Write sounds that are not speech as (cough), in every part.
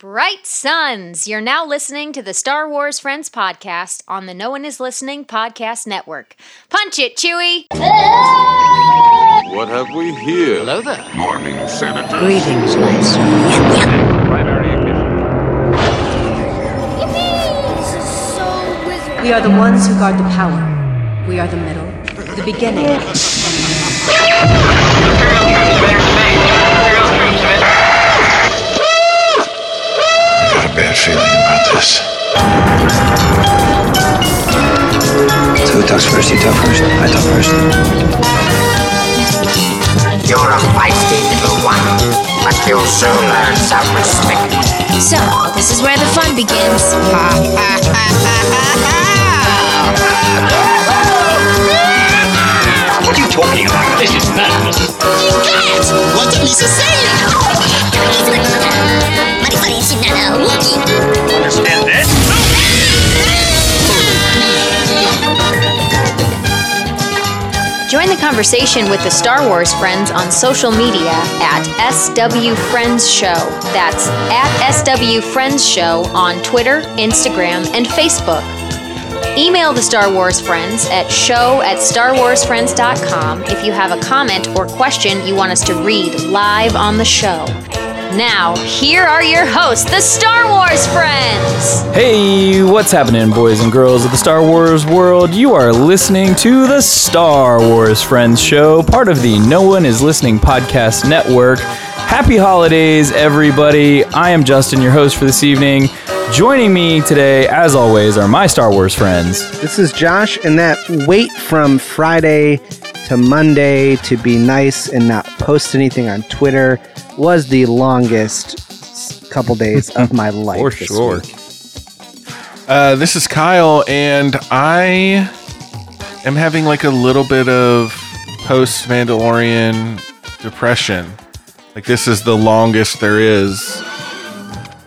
Bright Suns! You're now listening to the Star Wars Friends podcast on the No One Is Listening podcast network. Punch it, Chewie! What have we here? Hello there. Morning, Senator. Greetings, Master. Primary ignition. This is so wizard. We are the ones who guard the power. We are the middle, the beginning. I got a bad feeling about this. So who talks first? You talk first. I talk first. You're a feisty little one, but you'll soon learn some respect. So, this is where the fun begins. What are you talking about? This is madness. What's Lisa saying? Understand this? Join the conversation with the Star Wars Friends on social media at SW Friends Show. That's at SW Friends Show on Twitter, Instagram, and Facebook. Email the Star Wars Friends at show at starwarsfriends.com if you have a comment or question you want us to read live on the show. Now, here are your hosts, the Star Wars Friends! Hey, what's happening, boys and girls of the Star Wars world? You are listening to the Star Wars Friends Show, part of the No One Is Listening podcast network. Happy holidays, everybody. I am Justin, your host for this evening. Joining me today, as always, are my Star Wars friends. This is Josh, and that wait from Friday to Monday to be nice and not post anything on Twitter was the longest couple days of (laughs) my life. For this sure. week. Uh, this is Kyle, and I am having like a little bit of post Mandalorian depression. Like, this is the longest there is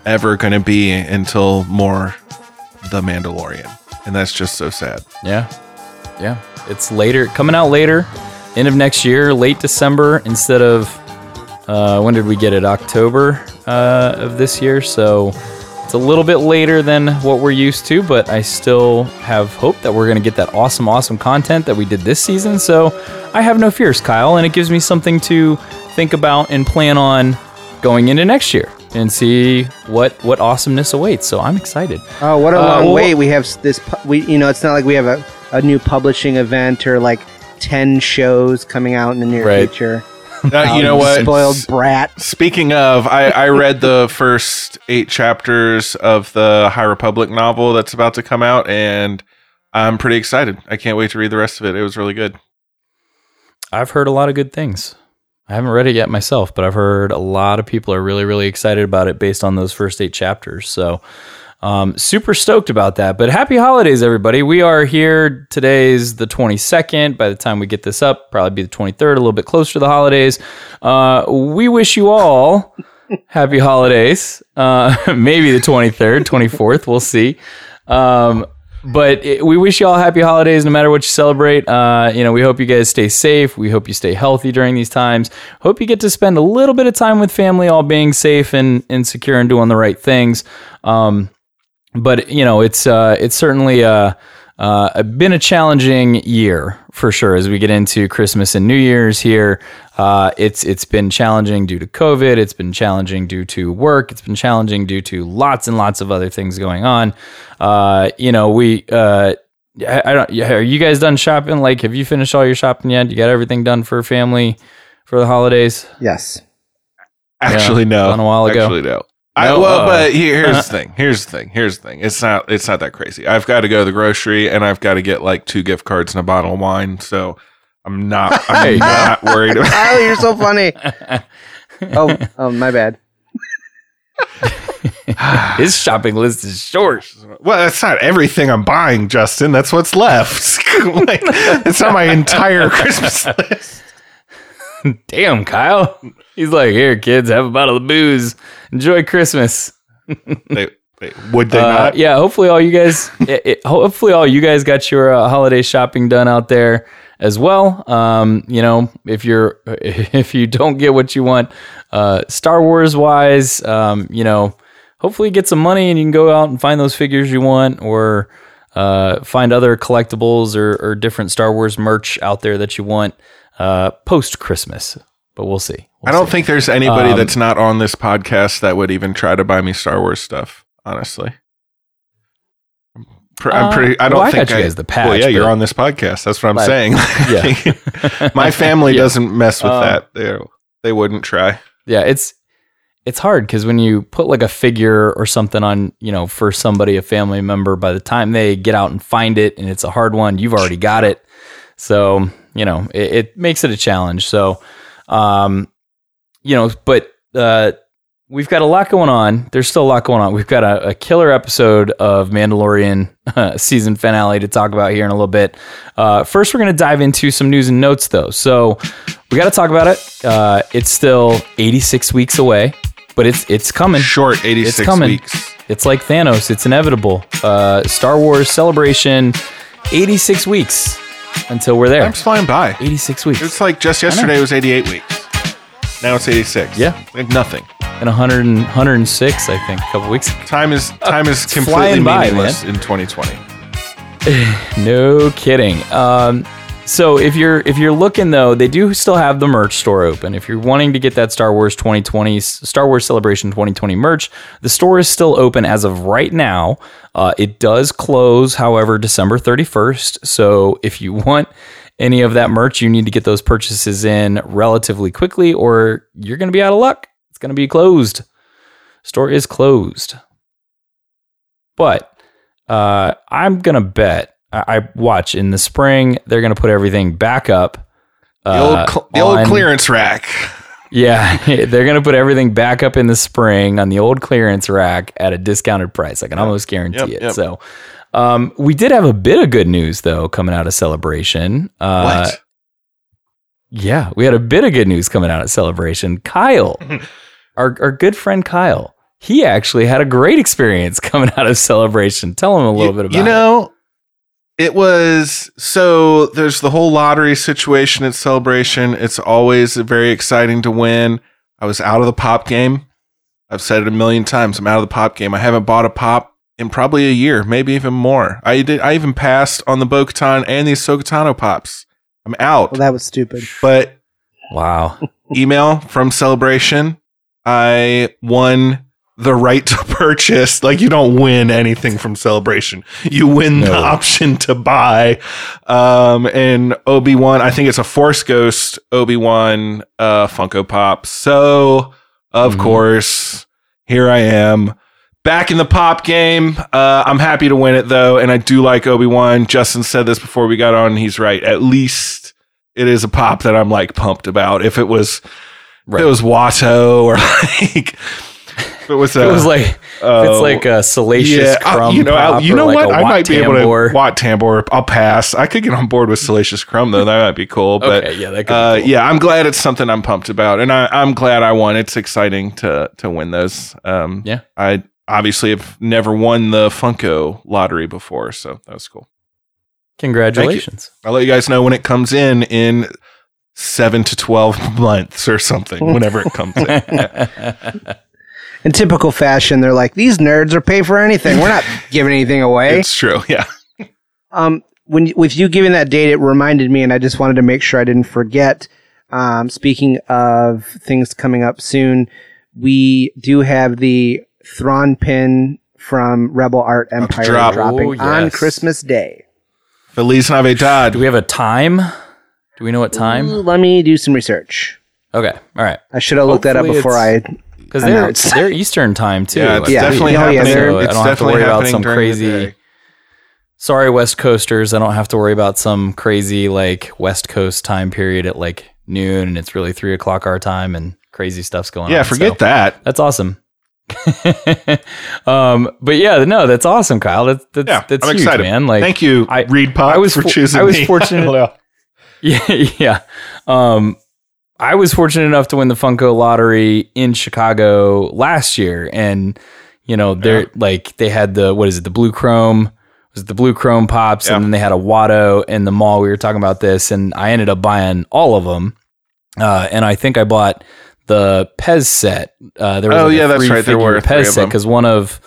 ever going to be until more The Mandalorian. And that's just so sad. Yeah, yeah. It's later, coming out later, end of next year, late December instead of uh, when did we get it? October uh, of this year. So it's a little bit later than what we're used to, but I still have hope that we're going to get that awesome, awesome content that we did this season. So I have no fears, Kyle, and it gives me something to think about and plan on going into next year and see what what awesomeness awaits. So I'm excited. Oh, what a Uh, long well- wait! We have this. We, you know, it's not like we have a, a new publishing event or like ten shows coming out in the near Right. future. (laughs) Uh, you know Um, what? Spoiled brat. Speaking of, I, I read the (laughs) first eight chapters of the High Republic novel that's about to come out, and I'm pretty excited. I can't wait to read the rest of it. It was really good. I've heard a lot of good things. I haven't read it yet myself, but I've heard a lot of people are really, really excited about it based on those first eight chapters. So, um, super stoked about that. But happy holidays, everybody. We are here. Today's the 22nd. By the time we get this up, probably be the 23rd, a little bit closer to the holidays. Uh, we wish you all (laughs) happy holidays. Uh, (laughs) maybe the 23rd, 24th. We'll see. Um, but it, we wish you all happy holidays no matter what you celebrate. Uh, you know, we hope you guys stay safe. We hope you stay healthy during these times. Hope you get to spend a little bit of time with family, all being safe and, and secure and doing the right things. Um, but you know, it's uh, it's certainly uh, uh, been a challenging year for sure as we get into Christmas and New Year's here. Uh, it's it's been challenging due to COVID. It's been challenging due to work. It's been challenging due to lots and lots of other things going on. Uh, you know, we. Uh, I, I don't. Are you guys done shopping? Like, have you finished all your shopping yet? You got everything done for family for the holidays? Yes. Actually, no. done a while ago. Actually, no. I, No, well, uh, but here, here's the (laughs) thing. Here's the thing. Here's the thing. It's not. It's not that crazy. I've got to go to the grocery, and I've got to get like two gift cards and a bottle of wine. So I'm not. (laughs) I'm not worried about. Oh, you're so funny. (laughs) oh, oh, my bad. His shopping list is short. Well, that's not everything I'm buying, Justin. That's what's left. like, it's not my entire Christmas list. (laughs) Damn, Kyle. He's like, here, kids, have a bottle of booze. Enjoy Christmas. (laughs) They, they, would they Uh, not? yeah, hopefully all you guys, (laughs) it, it- hopefully all you guys got your uh, holiday shopping done out there as well. Um, you know, if you're if you don't get what you want, uh, Star Wars wise, um, you know, hopefully get some money and you can go out and find those figures you want or uh, find other collectibles or, or different Star Wars merch out there that you want uh, post Christmas. But we'll see. I don't think there's anybody that's not on this podcast that would even try to buy me Star Wars stuff. Honestly, I'm, Uh, pretty. I don't well, I think got you guys the patch, Well, yeah, you're on this podcast. That's what I'm But- saying. (laughs) Yeah. (laughs) (laughs) my family Yeah. doesn't mess with Um, that. They they wouldn't try. yeah, it's it's hard because when you put like a figure or something on, you know, for somebody, a family member, by the time they get out and find it and it's a hard one, you've already got it. So, you know, it, it makes it a challenge. So, um, you know, but uh, we've got a lot going on. There's still a lot going on. We've got a, a killer episode of Mandalorian uh, (laughs) season finale to talk about here in a little bit. Uh, first, we're going to dive into some news and notes, though. So we got to talk about it. Uh, it's still 86 weeks away, but it's it's coming. Short 86 It's coming. weeks. It's like Thanos. It's inevitable. Uh, Star Wars celebration, 86 weeks until we're there. Time's flying by. 86 weeks. It's like just yesterday was 88 weeks. Now it's 86. Yeah. like nothing. and 100 and, 106, I think, a couple weeks. ago. Time is time is It's completely by, meaningless in 2020. (laughs) No kidding. Um, so if you're if you're looking though, they do still have the merch store open. If you're wanting to get that Star Wars 2020 Star Wars Celebration 2020 merch, the store is still open as of right now. Uh, it does close, however, December 31st. So if you want any of that merch, you need to get those purchases in relatively quickly, or you're going to be out of luck. It's going to be closed. Store is closed. But uh, I'm gonna bet. I, I watch in the spring. They're gonna put everything back up. The uh, old cl- the old clearance rack. Yeah, (laughs) they're gonna put everything back up in the spring on the old clearance rack at a discounted price. I can almost guarantee Yep, it. yep. So, um, we did have a bit of good news though coming out of Celebration. Uh, What? Yeah, we had a bit of good news coming out at Celebration. Kyle, (laughs) our our good friend Kyle, he actually had a great experience (laughs) coming out of Celebration. Tell him a little you, bit about you know it was so there's the whole lottery situation at celebration. It's always very exciting to win. I was out of the pop game. I've said it a million times. I'm out of the pop game. I haven't bought a pop in probably a year maybe even more. I did i even passed on the bo-katan and the Ahsoka pops. I'm out. Well, that was stupid. but Wow. (laughs) email from celebration. I won the right to purchase. Like you don't win anything from celebration. You win the option to buy. Um and obi-wan i think it's a force ghost obi-wan uh funko pop. So of Mhm. course here i am back in the pop game. Uh i'm happy to win it though and i do like obi-wan. Justin said this before we got on. He's right. At least it is a pop that i'm like pumped about. If it was if it was Watto or (laughs) like it was a, it was like oh, it's like a salacious uh, crumb. you know, I- you know like what? I might be able to. Wat Tambor. I'll pass. I could get on board with Salacious Crumb though. That might be cool. But Okay, yeah, that could be uh, cool. yeah, I'm glad it's something I'm pumped about, and I, I'm glad I won. It's exciting to to win those. Um, Yeah. I obviously have never won the Funko lottery before, so that was cool. Congratulations. I'll let you guys know when it comes in in seven to twelve (laughs) months or something. Whenever it comes in. (laughs) (laughs) Yeah. In typical fashion, they're like, "These nerds are pay for anything. We're not (laughs) giving anything away." It's true. Yeah. Um, when with you giving that date, it reminded me, and I just wanted to make sure I didn't forget. Um, speaking of things coming up soon, we do have the Thrawn pin from Rebel Art Empire drop. dropping Oh, on. Christmas Day. Feliz Navidad. Do we have a time? Do we know what time? Ooh, let me do some research. Okay. All right. I should have looked that up before I. Because they're, Announced. they're (laughs) Eastern time too. Yeah, it's I Yeah. believe. definitely Oh, yeah, happening. they're- So I don't have to worry about some crazy. Sorry, West Coasters. I don't have to worry about some crazy like West Coast time period at like noon, and it's really three o'clock our time, and crazy stuff's going on. Yeah, forget So that. That's awesome. (laughs) um, but yeah, no, that's awesome, Kyle. That's that's, Yeah, that's I'm huge, excited. man. Like, Thank you, I- ReedPop, I was for for- choosing I was me. (laughs) fortunate- Well, Yeah, yeah. Um, I was fortunate enough to win the Funko lottery in Chicago last year, and you know, they're like they had the what is it, the blue chrome was it the blue chrome pops, Yeah. and then they had a Watto in the mall. We were talking about this, and I ended up buying all of them, uh, and I think I bought the Pez set. Uh, there was Oh, like yeah, that's right. There were Pez set because one of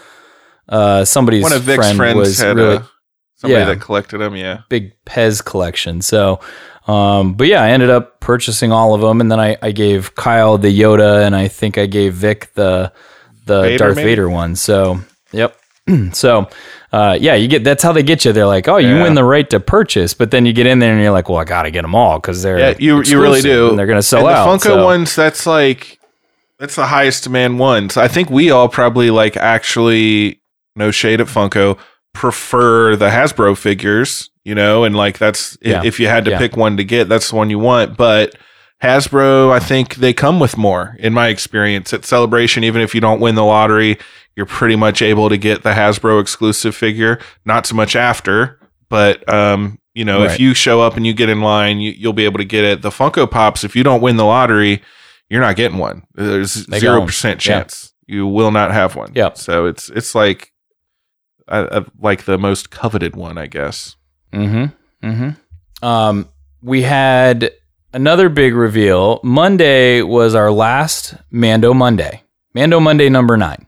uh, somebody's One of Vic's friend friends was had really a, somebody Yeah. that collected them. Yeah. big Pez collection. So, um, but yeah, I ended up purchasing all of them, and then I, I gave Kyle the Yoda, and I think I gave Vic the the Vader, Darth maybe? Vader one. So, yep. (clears throat) so, uh, yeah, you get that's how they get you. They're like, oh, you Yeah. win the right to purchase, but then you get in there and you're like, well, I got to get them all because they're Yeah, you you really do. and they're gonna sell and out. The Funko so- ones, that's like that's the highest demand ones. I think we all probably like actually no shade at Funko prefer the Hasbro figures, you know, and like that's Yeah. if you had to Yeah. pick one to get, that's the one you want. But Hasbro, I think they come with more in my experience at Celebration. Even if you don't win the lottery, you're pretty much able to get the Hasbro exclusive figure. Not so much after, but um, you know, if you show up and you get in line, you, you'll be able to get it. The Funko Pops, if you don't win the lottery, you're not getting one. There's zero percent Yeah. chance you will not have one. Yeah. So it's it's like uh, uh, like the most coveted one, I guess. Mm-hmm. Mm-hmm. Um, we had another big reveal. Monday was our last Mando Monday. Mando Monday number nine.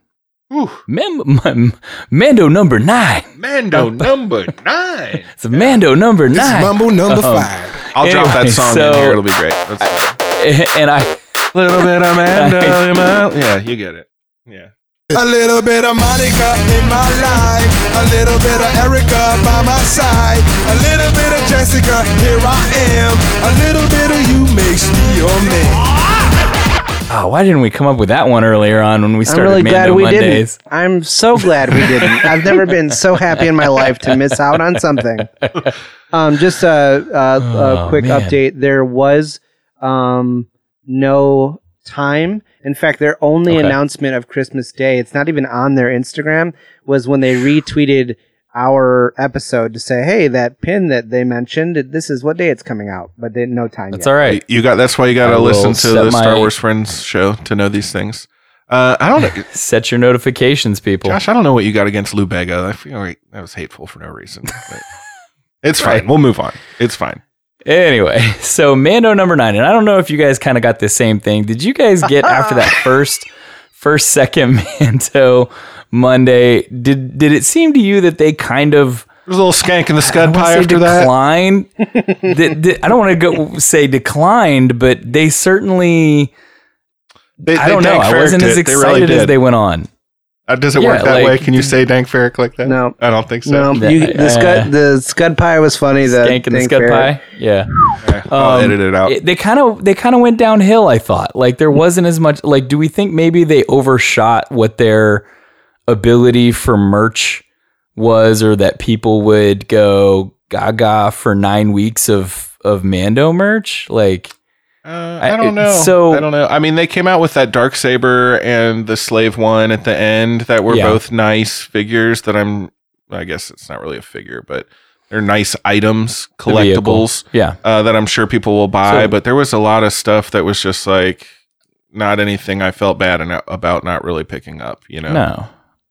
Whew. Mem- m- Mando number nine. Mando (laughs) number nine. It's a Mando number This is nine. Mambo number Um, five. I'll drop that song so- in here. It'll be great. That's (laughs) and I, a little bit of (laughs) Mando. in my- yeah, you get it. Yeah. A little bit of Monica in my life. A little bit of Erica by my side. A little bit of Jessica, here I am. A little bit of you makes me your man. oh, why didn't we come up with that one earlier on when we I'm started really Mando glad we Mondays? didn't. I'm so glad we didn't. (laughs) I've never been so happy in my life to miss out on something. Um, just a, a, Oh, quick man. update. There was um, no time. In fact, their only Okay. announcement of Christmas Day, it's not even on their Instagram, was when they retweeted our episode to say, "Hey, that pin that they mentioned, this is what day it's coming out." But they no time. That's yet. all right. You got. That's why you got to listen to the my- Star Wars Friends show to know these things. Uh, I don't know, (laughs) Set your notifications, people. Josh. I don't know what you got against Lou Bega. I feel like that was hateful for no reason. but it's fine. We'll move on. It's fine. Anyway, (laughs) so Mando number nine, and I don't know if you guys kind of got the same thing. Did you guys get (laughs) after that first, first second (laughs) Mando Monday? Did did it seem to you that they kind of There's a little skank in the I scud don't wanna pie say after that. declined? Did- did- I don't want to go say declined, but they certainly. They, I don't know. I wasn't as it. They really excited as they went on. Uh, does it Yeah, work that like- way? Can you say Dank Farrik like that? No. I don't think so. No, Yeah, you, the uh, scud the scud pie was funny. The Skank and the Scud fair- Pie. Yeah. Okay, I'll Um, edit it out. It- they kind of they kind of went downhill. I thought like there wasn't as much. Like, do we think maybe they overshot what their ability for merch was, or that people would go gaga for nine weeks of of Mando merch? Like, Uh, I- don't know. so- I don't know. I mean, they came out with that dark saber and the slave one at the end that were Yeah. both nice figures. That I'm. I guess it's not really a figure, but they're nice items, collectibles Yeah. uh, that I'm sure people will buy. So- but there was a lot of stuff that was just like not anything I felt bad about not really picking up. You know. No.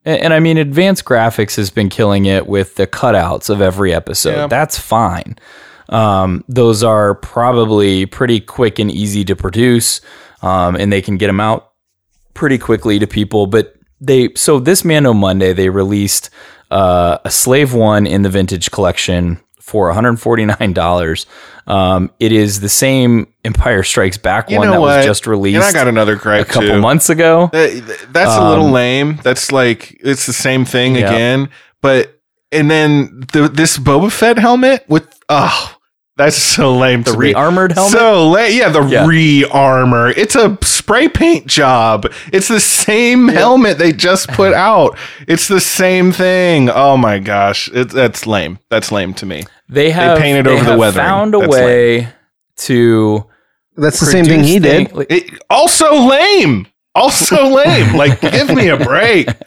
And, and I mean, advanced graphics has been killing it with the cutouts of every episode. Yeah. That's fine. Um, those are probably pretty quick and easy to produce, um, and they can get them out pretty quickly to people. But they so this Mando Monday they released uh, a Slave One in the Vintage Collection for one hundred forty nine dollars. Um, it is the same Empire Strikes Back You one that what? was just released And I got another a couple too. months ago. That- that's a little Um, lame. That's like it's the same thing Yeah. again. But and then the, this Boba Fett helmet with oh, that's so lame. The to me. re-armored helmet? So lame. Yeah, the Yeah. re-armor. It's a spray paint job. It's the same helmet they just put (laughs) out. It's the same thing. Oh my gosh, it, that's lame. That's lame to me. They have painted they over the have weathering. Found a That's way to. That's the same thing he did. thing- It, also lame. Also lame. like, give me a break. (laughs)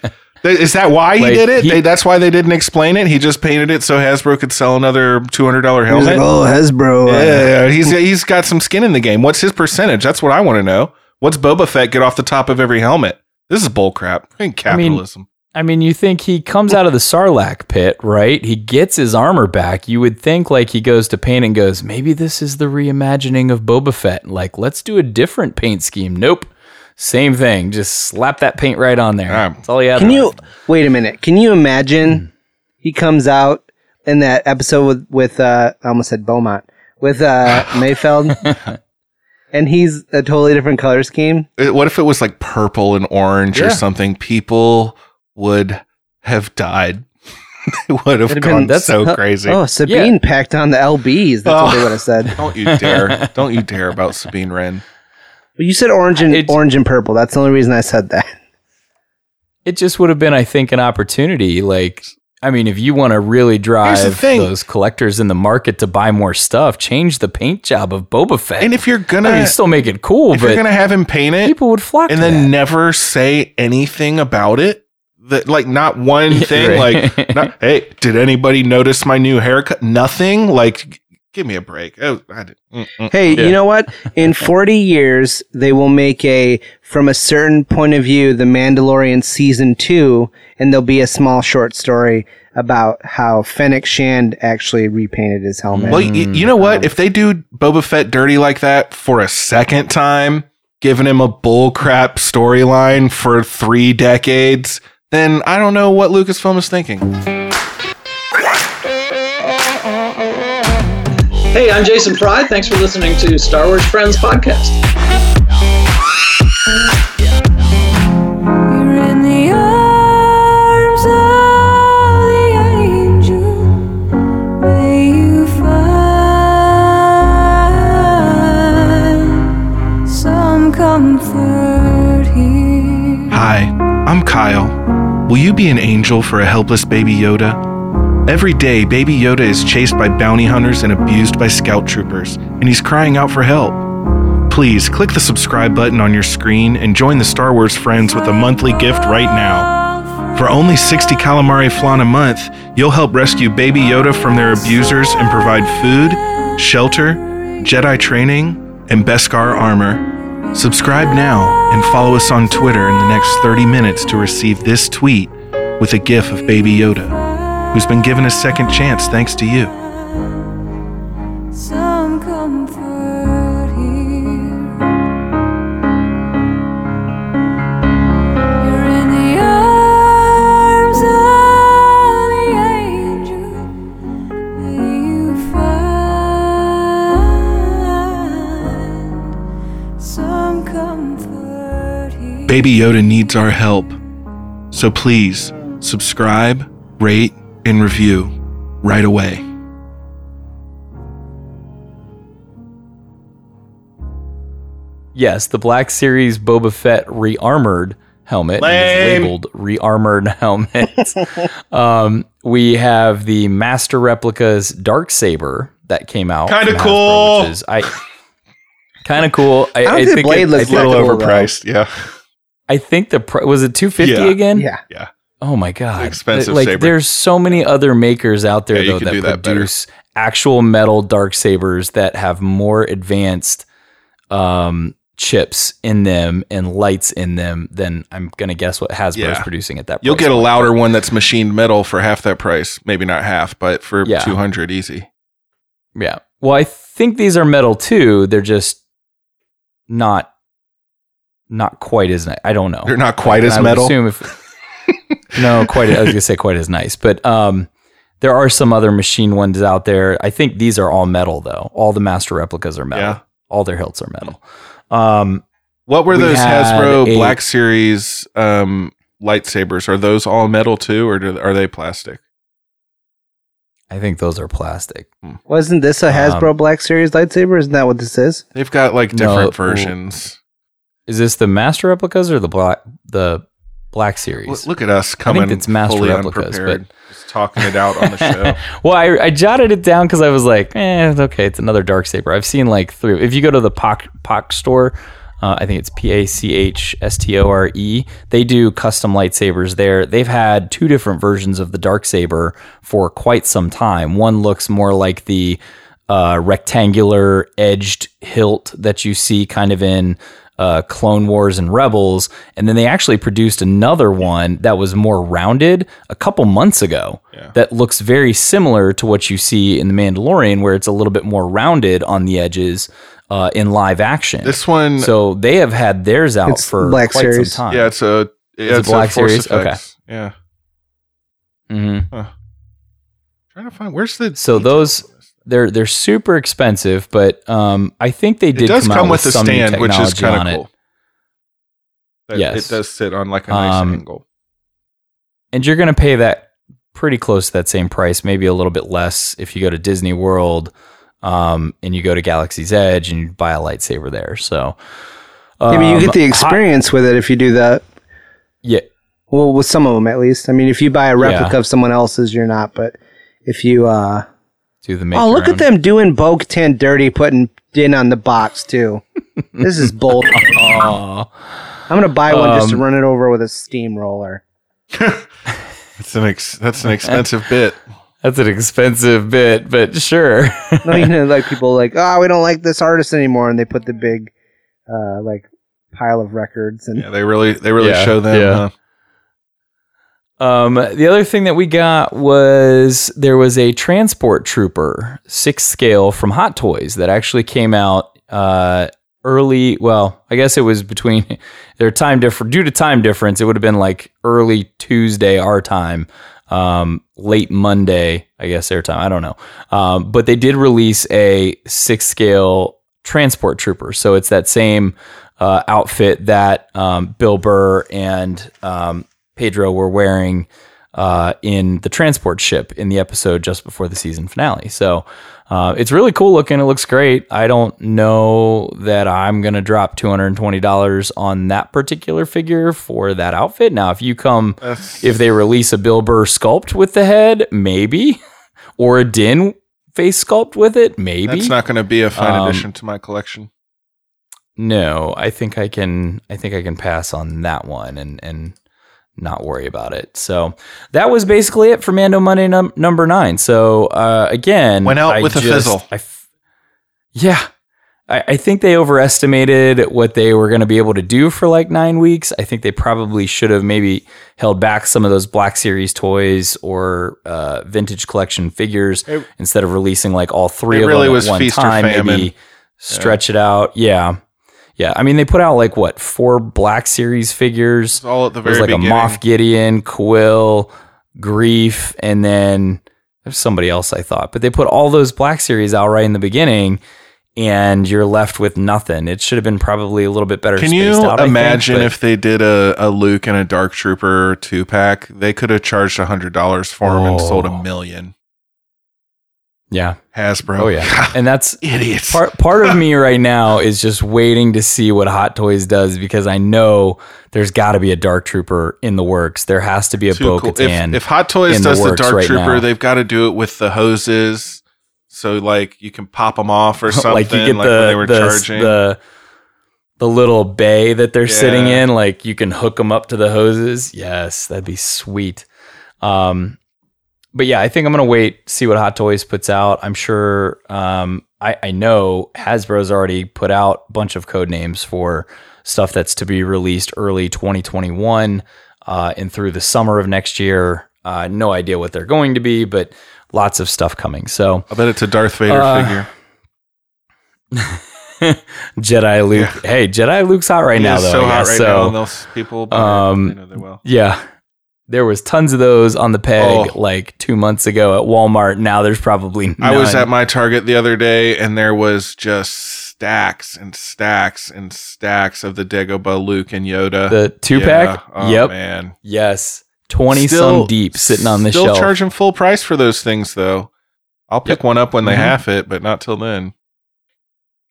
Th- Is that why he Like, did it? he- they, that's why they didn't explain it. He just painted it so Hasbro could sell another two hundred dollar He was helmet. like, "Oh, Hasbro." uh, yeah, he's he's got some skin in the game. What's his percentage? That's what I want to know. What's Boba Fett get off the top of every helmet? This is bullcrap. Ain't capitalism. I mean, you think he comes out of the Sarlacc pit, right? He gets his armor back. You would think like he goes to paint and goes, maybe this is the reimagining of Boba Fett. Like, let's do a different paint scheme. Nope. Same thing. Just slap that paint right on there. That's all you had. Can you wait a minute? Can you imagine he comes out in that episode with with uh, I almost said Beaumont with uh, (laughs) Mayfeld, and he's a totally different color scheme. It- What if it was like purple and orange Yeah. or something? People would have died. (laughs) they would have It'd gone been- so oh, (laughs) crazy. Oh, Sabine packed on the LBs. That's what they Oh. would have said. Don't you dare! Don't you dare about Sabine Wren. Well, you said orange and orange and purple. That's the only reason I said that. It just would have been, I think, an opportunity. Like, I mean, if you want to really drive those collectors in the market to buy more stuff, change the paint job of Boba Fett. And if you're gonna, I mean, still make it cool, if but you're gonna have him paint it, people would flock and to then that. never say anything about it. That like not one (laughs) thing. right. Like, not, hey, did anybody notice my new haircut? Nothing. Like, g- give me a break. Oh. Hey, Yeah. you know what? In (laughs) 40 years, they will make a, from a certain point of view, The Mandalorian season two, and there'll be a small short story about how Fennec Shand actually repainted his helmet. Well, y- you know what? Mm. If they do Boba Fett dirty like that for a second time, giving him a bullcrap storyline for three decades, then I don't know what Lucasfilm is thinking. Hey, I'm Jason Pride. Thanks for listening to Star Wars Friends podcast. You're in the arms of the angel. May you find some comfort here. Hi, I'm Kyle. Will you be an angel for a helpless baby Yoda? Every day, baby Yoda is chased by bounty hunters and abused by scout troopers, and he's crying out for help. Please click the subscribe button on your screen and join the Star Wars friends with a monthly gift right now. For only 60 calamari flan a month, you'll help rescue baby Yoda from their abusers and provide food, shelter, Jedi training, and Beskar armor. Subscribe now and follow us on Twitter in the next 30 minutes to receive this tweet with a gif of Baby Yoda, who's been given a second chance thanks to you. Some comfort here. You're in the arms of the angel. May you find some comfort here. Baby Yoda needs our help. So please subscribe, rate, and review right away. Yes, the Black Series Boba Fett rearmored helmet Lame. labeled rearmored (laughs) helmet. um, we have the Master Replicas Dark Saber that came out. Kinda from Hasbro, cool. is I kind of cool. (laughs) I, I don't think the blade it- looks I A little cool, though. overpriced, yeah. I think the pr- was it 250 Yeah. again? Yeah. Yeah. Oh my god. Expensive like saber. there's so many other makers out there Yeah, though that, do that better. produce actual metal dark sabers that have more advanced um chips in them and lights in them than I'm gonna guess what Hasbro's Yeah. producing at that price. You'll get a louder one that's machined metal for half that price. Maybe not half, but for Yeah. 200 easy. Yeah. Well, I think these are metal too. They're just not not quite as. I don't know. They're not quite And as I metal? Assume if (laughs) no, quite. I was gonna say quite as nice, but um, there are some other machine ones out there. I think these are all metal though. All the master replicas are metal. Yeah. All their hilts are metal. Um, What were We those had Hasbro a- Black Series um, lightsabers? Are those all metal too, or do, are they plastic? I think those are plastic. Wasn't this a Hasbro Um, Black Series lightsaber? Isn't that what this is? They've got like different well, versions. Is this the master replicas or the black the black series? Look, look at us I coming think it's master fully replicas, unprepared, but just talking it out on the show. (laughs) well, I, I jotted it down because I was like, eh, okay, it's another dark saber. I've seen like through. If you go to the POC, POC store, uh, I think it's P A C H S T O R E. They do custom lightsabers there. They've had two different versions of the dark saber for quite some time. One looks more like the uh, rectangular edged hilt that you see kind of in uh, Clone Wars and Rebels, and then they actually produced another one that was more rounded a couple months ago. That looks very similar to what you see in the Mandalorian, where it's a little bit more rounded on the edges. uh, in live action. This one- so they have had theirs out It's for Black quite Series. some time. Yeah, it's a yeah, Is it it's a Black Force Series? Okay. Effects. Yeah. Mhm. Trying to find where's the So those they're they're super expensive, but um, I think they it did does come, come, out with a some stand, which is kind of cool. That- Yes. it does sit on like a nice Um, angle. and you're going to pay that pretty close to that same price, maybe a little bit less if you go to Disney World um, and you go to Galaxy's Edge and you buy a lightsaber there. So, yeah, but you um, get the hot- experience with it if you do that. yeah, Well, with some of them at least. I mean, if you buy a replica of someone else's, you're not. But if you, uh, do the make oh, look own. at them doing Bo Katan dirty, putting Din on the box too. (laughs) this is bold. I'm gonna buy one just to Um, run it over with a steamroller. (laughs) It's an ex- that's an expensive (laughs) bit. That's an expensive bit, but sure. no, you know, like people like, oh, we don't like this artist anymore, and they put the big, uh, like pile of records and Yeah, they really they really Yeah, show them. yeah. huh? Um, the other thing that we got was there was a transport trooper six scale from Hot Toys that actually came out uh, early. Well, I guess it was between (laughs) their time difference due to time difference. It would have been like early Tuesday our time, um, late Monday, I guess their time. I don't know. Um, but they did release a six scale transport trooper, so it's that same uh, outfit that um, Bill Burr and um, Pedro were wearing uh, in the transport ship in the episode just before the season finale. So uh, it's really cool looking. It looks great. I don't know that I'm going to drop $220 on that particular figure for that outfit. Now, if you come, if they release a Bill Burr sculpt with the head, maybe, or a Din face sculpt with it, maybe. That's not going to be a fine Um, addition to my collection. No, I think I can. I think I can pass on that one and and not worry about it. So that was basically it for Mando Monday num- number nine. So uh, again, Went out I with a just- fizzle. I f- yeah, I, I think they overestimated what they were going to be able to do for like nine weeks. I think they probably should have maybe held back some of those Black Series toys or uh, vintage collection figures It- instead of releasing like all three of really them was at one feast time. famine. Maybe stretch it out. Yeah. Yeah, I mean they put out like what four Black Series figures. It's all at the There's very like beginning. a Moff Gideon, Kuiil, Greef, and then there's somebody else I thought. But they put all those Black Series out right in the beginning, and you're left with nothing. It should have been probably a little bit better. Can you out, I think, imagine if they did a, a Luke and a Dark Trooper two pack? They could have charged hundred dollars for them and sold Oh. a million. Yeah. Hasbro. Oh yeah, (laughs) and that's idiots. Part part of me (laughs) right now is just waiting to see what Hot Toys does because I know there's got to be a Dark Trooper in the works. There has to be a Bo cool. If, if Hot Toys does the, works Dark right Trooper, now. they've got to do it with the hoses, so like you can pop them off or something. (laughs) like you get like the when they were the, charging. the the little bay that they're sitting in. Like you can hook them up to the hoses. Yes, that'd be sweet. Um, but yeah, I think I'm gonna wait see what Hot Toys puts out. I'm sure. Um, I I know Hasbro's already put out a bunch of code names for stuff that's to be released early 2021 uh, and through the summer of next year. Uh, no idea what they're going to be, but lots of stuff coming. So I bet it's a Darth Vader Uh, figure. (laughs) Jedi Luke. Hey, Jedi Luke's hot right He now, though. so hot right so, now, and those people it. um, They know they will. yeah, there was tons of those on the peg Oh. like two months ago at Walmart. Now there's probably none. I was at my Target the other day, and there was just stacks and stacks and stacks of the Dagobah Luke and Yoda. the two pack. Yeah. Oh, yep. man. Yes. Twenty Still- some deep sitting on the Still shelf. charging full price for those things, though. I'll pick one up when they Mhm. have it, but not till then.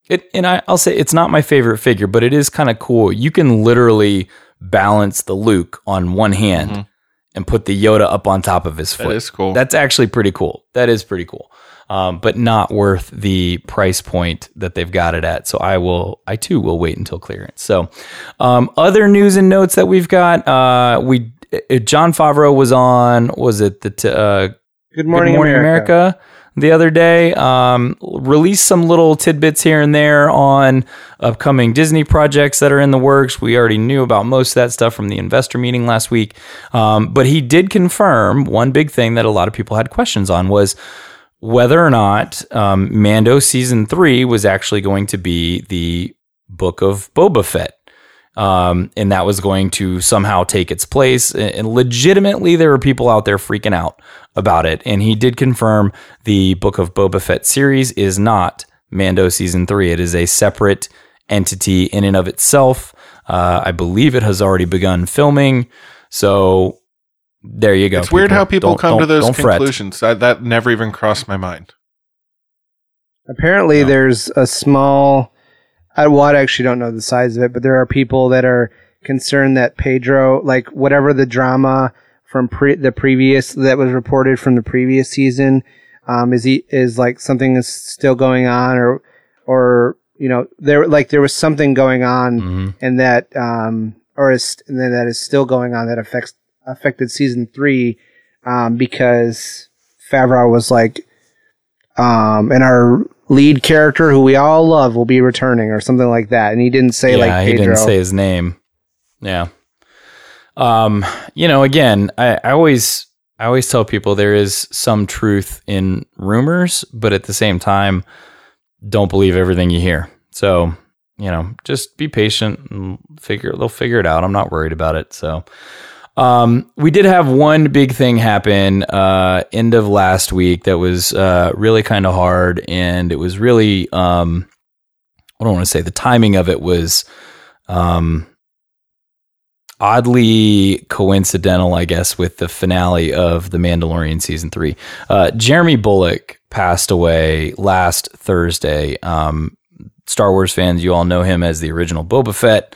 It, and I, I'll say it's not my favorite figure, but it is kind of cool. You can literally balance the Luke on one hand Mhm. And put the Yoda up on top of his That foot. is cool. That's actually pretty cool. That is pretty cool. Um, but not worth the price point that they've got it at. So I will, I too will wait until clearance. So, um, other news and notes that we've got, uh, we, uh, Jon Favreau was on, was it the, t- uh, Good morning, Good Morning America. America. The other day. Um, released some little tidbits here and there on upcoming Disney projects that are in the works. We already knew about most of that stuff from the investor meeting last week. Um, but he did confirm one big thing that a lot of people had questions on was whether or not um, Mando season three was actually going to be the book of Boba Fett. Um, and that was going to somehow take its place. And and legitimately, there were people out there freaking out about it. And he did confirm the Book of Boba Fett series is not Mando season three. It is a separate entity in and of itself. Uh, I believe it has already begun filming. So there you go. It's weird how people Don't- come to don't- those conclusions. That, that never even crossed my mind. Apparently, there's a small. I, well, I actually don't know the size of it, but there are people that are concerned that Pedro, like whatever the drama from pre- the previous that was reported from the previous season, um, is he is like something is still going on, or or you know there like there was something going on, Mm-hmm. and that um or is and then that is still going on that affects affected season three, um because Favreau was like um, and our lead character, who we all love, will be returning or something like that. And he didn't say yeah, like he didn't say his name. Yeah. Um, you know, again, I, I always I always tell people there is some truth in rumors, but at the same time, don't believe everything you hear. So, you know, just be patient and figure they'll figure it out. I'm not worried about it. So um, we did have one big thing happen uh, end of last week that was uh, really kind of hard, and it was really um, I don't want to say the timing of it was um, oddly coincidental, I guess, with the finale of The Mandalorian season three. Uh, Jeremy Bulloch passed away last Thursday. Um, Star Wars fans, you all know him as the original Boba Fett.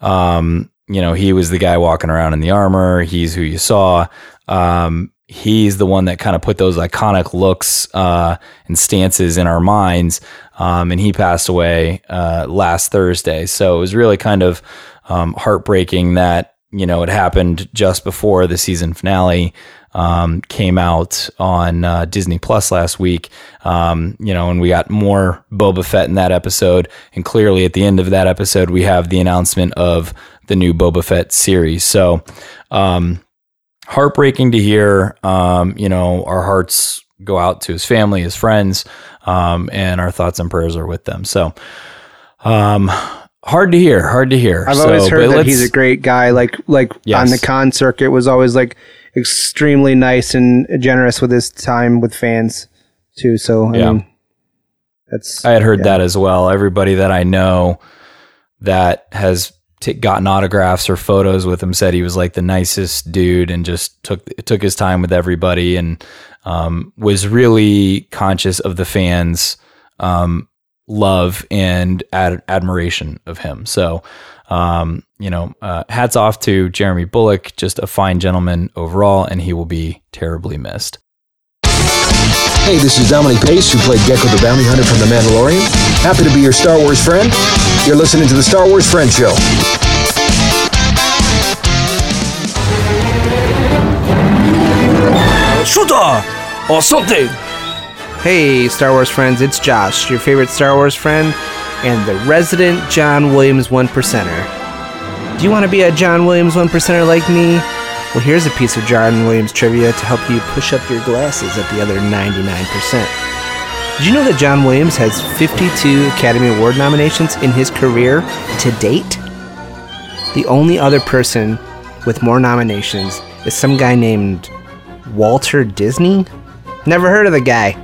Um, you know, he was the guy walking around in the armor. He's who you saw. Um, he's the one that kind of put those iconic looks uh, and stances in our minds. Um, and he passed away uh, last Thursday. So it was really kind of um, heartbreaking that you know it happened just before the season finale um, came out on uh, Disney Plus last week. Um, you know, and we got more Boba Fett in that episode, and clearly at the end of that episode, we have the announcement of the new Boba Fett series. So, um, heartbreaking to hear. Um, you know, our hearts go out to his family, his friends, um, and our thoughts and prayers are with them. So, um, hard to hear, hard to hear. I've So, always heard that he's a great guy. Like like Yes. on the con circuit was always like extremely nice and generous with his time with fans too. So I Yeah. mean, that's I had heard that as well. Everybody that I know that has t- gotten autographs or photos with him said he was like the nicest dude and just took took his time with everybody and um, was really conscious of the fans' um, love and ad- admiration of him. So, um, you know, uh, hats off to Jeremy Bulloch, just a fine gentleman overall, and he will be terribly missed. Hey, this is Dominic Pace, who played Gekko the Bounty Hunter from The Mandalorian. Happy to be your Star Wars friend. You're listening to the Star Wars Friend Show. Shooter or something. Hey, Star Wars friends, it's Josh, your favorite Star Wars friend, and the resident John Williams one percenter. Do you want to be a John Williams one percenter like me? Well, here's a piece of John Williams trivia to help you push up your glasses at the other 99%. Did you know that John Williams has 52 Academy Award nominations in his career to date? The only other person with more nominations is some guy named Walter Disney? Never heard of the guy.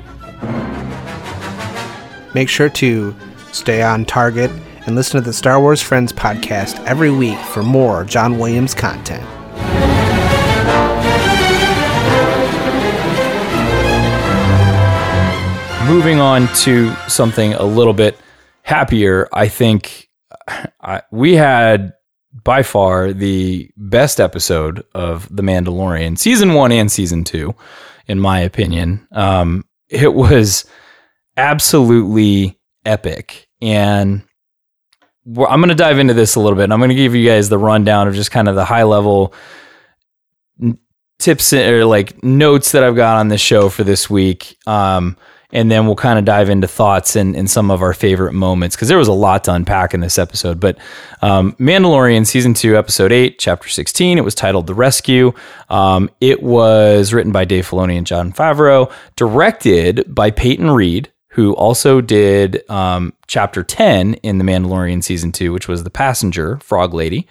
Make sure to stay on target and listen to the Star Wars Friends podcast every week for more John Williams content. Moving on to something a little bit happier, I think I, we had by far the best episode of The Mandalorian, season one and season two, in my opinion. Um, it was absolutely epic. And I'm going to dive into this a little bit. And I'm going to give you guys the rundown of just kind of the high level tips or like notes that I've got on this show for this week. Um, and then we'll kind of dive into thoughts and, and some of our favorite moments because there was a lot to unpack in this episode. But um, Mandalorian season two, episode eight, chapter sixteen. It was titled "The Rescue." Um, it was written by Dave Filoni and Jon Favreau, directed by Peyton Reed, who also did um, chapter 10 in The Mandalorian season two, which was The Passenger, Frog Lady.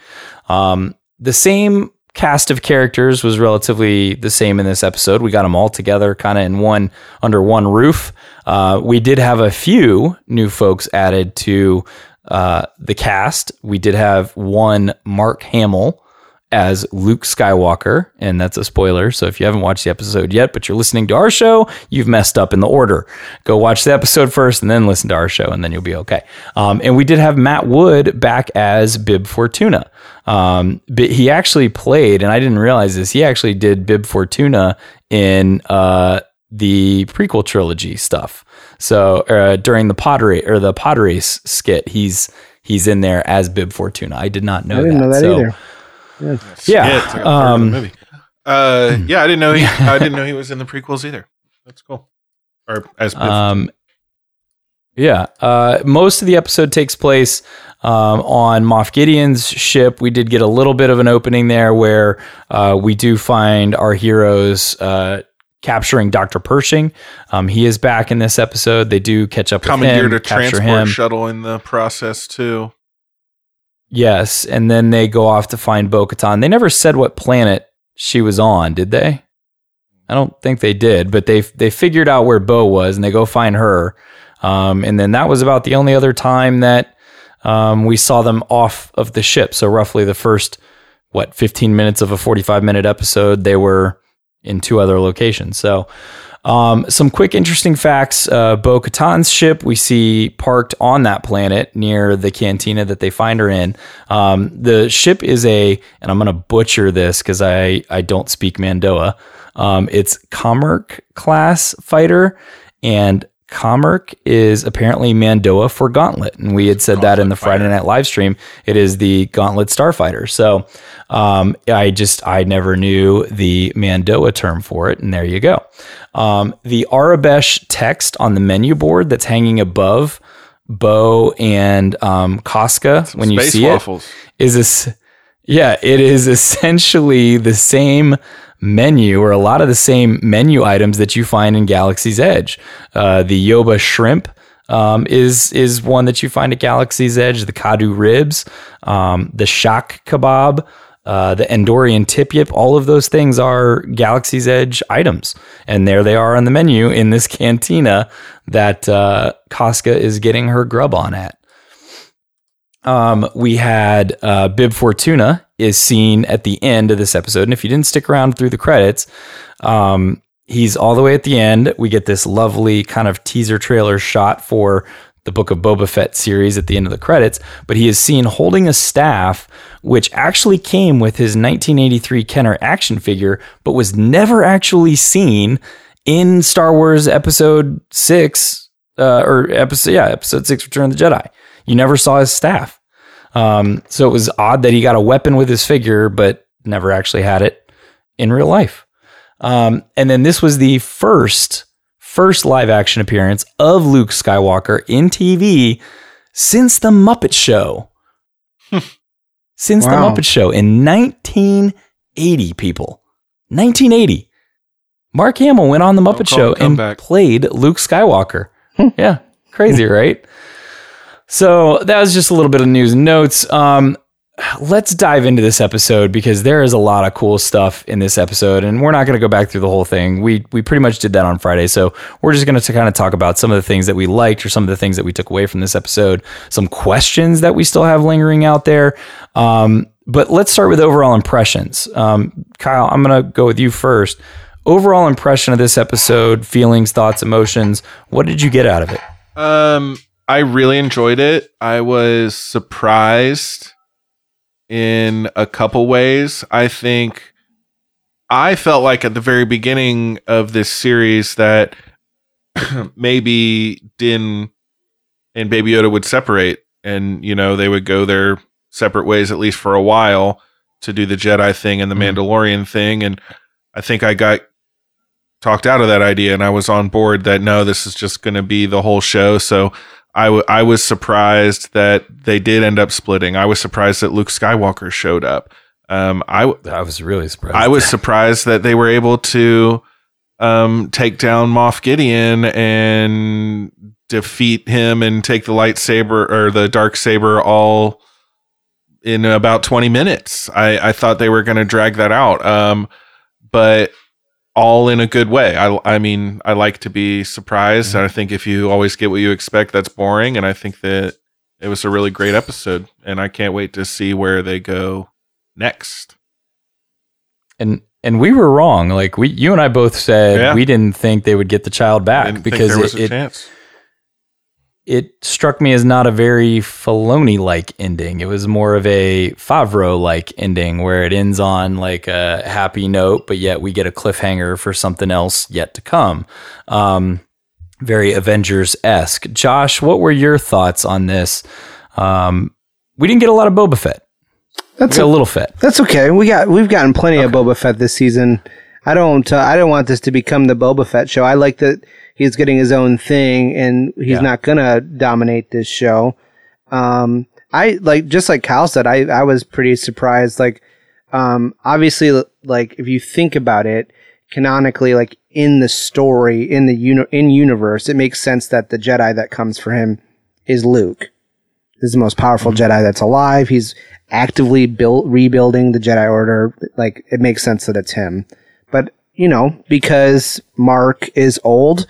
Um, the same cast of characters was relatively the same in this episode. We got them all together kind of in one, under one roof. Uh, we did have a few new folks added to uh, the cast. We did have one Mark Hamill as Luke Skywalker, and that's a spoiler. So if you haven't watched the episode yet, but you're listening to our show, you've messed up in the order. Go watch the episode first, and then listen to our show, and then you'll be okay. Um, and we did have Matt Wood back as Bib Fortuna. Um, but he actually played, and I didn't realize this. He actually did Bib Fortuna in uh, the prequel trilogy stuff. So uh, during the race or the race skit, he's he's in there as Bib Fortuna. I did not know I that. know that so, either. Yeah. Yeah, it's like a part of the um, movie. Uh, yeah, I didn't know he. (laughs) I didn't know he was in the prequels either. That's cool. Or as Um, yeah, uh, most of the episode takes place um, on Moff Gideon's ship. We did get a little bit of an opening there where uh, we do find our heroes uh, capturing Dr. Pershing. Um, he is back in this episode. They do catch up with commandeered him, a transport him. shuttle in the process too. Yes, and then they go off to find Bo-Katan. They never said what planet she was on, did they? I don't think they did, but they they figured out where Bo was, and they go find her. Um, and then that was about the only other time that um, we saw them off of the ship. So roughly the first what 15 minutes of a 45 minute episode, they were in two other locations. So. Um, some quick interesting facts. Uh, Bo Katan's ship we see parked on that planet near the cantina that they find her in. Um, the ship is a, and I'm going to butcher this because I, I don't speak Mando'a. Um, it's Kom'rk class fighter, and Kom'rk is apparently Mando'a for Gauntlet. And we had said that in the Friday Night live stream. It is the Gauntlet Starfighter. So um, I just, I never knew the Mando'a term for it. And there you go. Um, the Aurebesh text on the menu board that's hanging above Bo and um, Koska when you see waffles. it is this. Yeah, it is essentially the same menu or a lot of the same menu items that you find in Galaxy's Edge. Uh, the Yoba shrimp um, is is one that you find at Galaxy's Edge. The Kaadu ribs, um, the shaak kebab. Uh, the Endorian tip yip, all of those things are Galaxy's Edge items. And there they are on the menu in this cantina that uh, Koska is getting her grub on at. Um, we had uh, Bib Fortuna is seen at the end of this episode, and if you didn't stick around through the credits, um, he's all the way at the end. We get this lovely kind of teaser trailer shot for the Book of Boba Fett series at the end of the credits, but he is seen holding a staff which actually came with his 1983 Kenner action figure, but was never actually seen in Star Wars Episode Six uh, or episode yeah Episode Six: Return of the Jedi. You never saw his staff. Um, so it was odd that he got a weapon with his figure, but never actually had it in real life. Um, and then this was the first first live action appearance of Luke Skywalker in TV since the Muppet Show. (laughs) since Wow. the Muppet Show in 1980, people. 1980. Mark Hamill went on the Muppet Show and comeback. played Luke Skywalker. (laughs) yeah, crazy, right? So that was just a little bit of news and notes. Um, let's dive into this episode because there is a lot of cool stuff in this episode, and we're not going to go back through the whole thing. We we pretty much did that on Friday, so we're just going to kind of talk about some of the things that we liked or some of the things that we took away from this episode, some questions that we still have lingering out there. Um, but let's start with overall impressions. Um, Kyle, I'm going to go with you first. Overall impression of this episode, feelings, thoughts, emotions. What did you get out of it? Um, I really enjoyed it. I was surprised in a couple ways. I think I felt like at the very beginning of this series that (clears throat) maybe Din and Baby Yoda would separate and, you know, they would go their separate ways at least for a while to do the Jedi thing and the mm-hmm. Mandalorian thing. And I think I got talked out of that idea, and I was on board that no, this is just going to be the whole show. So I, w- I was surprised that they did end up splitting. I was surprised that Luke Skywalker showed up. Um, I w- I was really surprised. I was (laughs) surprised that they were able to um, take down Moff Gideon and defeat him and take the lightsaber or the dark saber all in about 20 minutes. I, I thought they were going to drag that out. Um, but all in a good way. I, I mean, I like to be surprised. And I mm-hmm. think if you always get what you expect, that's boring. And I think that it was a really great episode. And I can't wait to see where they go next. and and we were wrong. Like we, you and I both said Yeah. we didn't think they would get the child back because there was it, a it, chance. It struck me as not a very Filoni like ending. It was more of a Favreau like ending where it ends on like a happy note, but yet we get a cliffhanger for something else yet to come. Um, very Avengers esque. Josh, what were your thoughts on this? Um, we didn't get a lot of Boba Fett. That's a- a little Fett. That's okay. We got we've gotten plenty of Boba Fett this season. I don't uh, I don't want this to become the Boba Fett show. I like that he's getting his own thing and he's Yeah. not gonna dominate this show. Um, I like just like Kyle said. I I was pretty surprised. Like, um, obviously, like if you think about it canonically, like in the story in the uni- in universe, it makes sense that the Jedi that comes for him is Luke. This is the most powerful Jedi that's alive. He's actively built rebuilding the Jedi Order. Like it makes sense that it's him. But you know, because Mark is old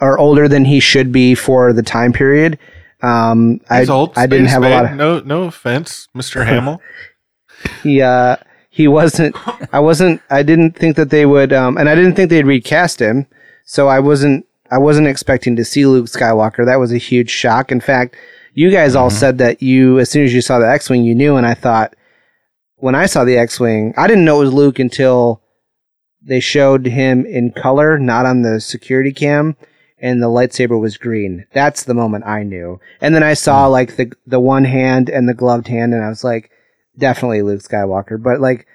or older than he should be for the time period, um, I old. I didn't have a lot of no no offense, Mr. Hamill. (laughs) he uh he wasn't I wasn't I didn't think that they would um and I didn't think they'd recast him. So I wasn't I wasn't expecting to see Luke Skywalker. That was a huge shock. In fact, you guys all said that you as soon as you saw the X-wing you knew and I thought when I saw the X-wing, I didn't know it was Luke until they showed him in color, not on the security cam, and the lightsaber was green. That's the moment I knew. And then I saw like the the one hand and the gloved hand, and I was like, definitely Luke Skywalker. But like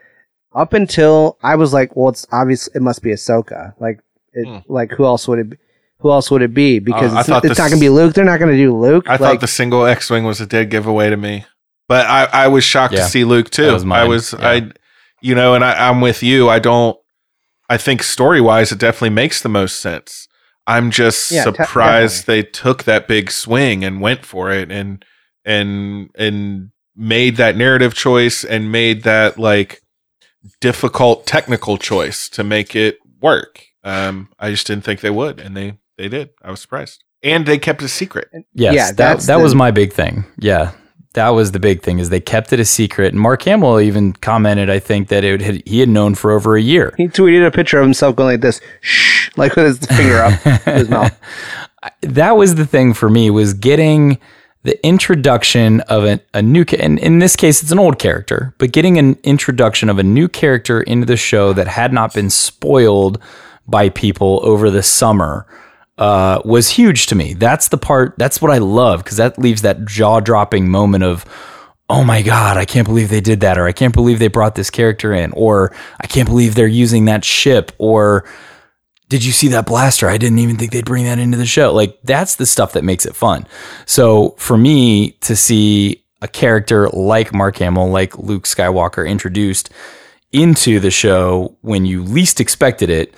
up until I was like, well, it's obvious it must be Ahsoka. Like, it, like who else would it? Be? Who else would it be? Because Hmm. Uh, I it's, thought it's not going to be Luke. They're not going to do Luke. I like, thought the single X Wing was a dead giveaway to me. But I, I was shocked Yeah. to see Luke too. Was I was Yeah. I you know, and I, I'm with you. I don't I think story wise it definitely makes the most sense. I'm just Yeah, te- surprised they took that big swing and went for it and and and made that narrative choice and made that like difficult technical choice to make it work. Um I just didn't think they would and they they did. I was surprised. And they kept it a secret. Yes, Yeah, that that the- was my big thing. Yeah, that was the big thing is they kept it a secret. And Mark Hamill even commented, I think that it had, he had known for over a year. he tweeted a picture of himself going like this, shh, (laughs) like with his finger up his mouth. (laughs) That was the thing for me was getting the introduction of a, a new and in this case it's an old character, but getting an introduction of a new character into the show that had not been spoiled by people over the summer uh, was huge to me. That's the part. That's what I love because that leaves that jaw dropping moment of, oh my god, I can't believe they did that, or I can't believe they brought this character in, or I can't believe they're using that ship, or did you see that blaster? I didn't even think they'd bring that into the show. Like that's the stuff that makes it fun. So for me to see a character like Mark Hamill, like Luke Skywalker introduced into the show when you least expected it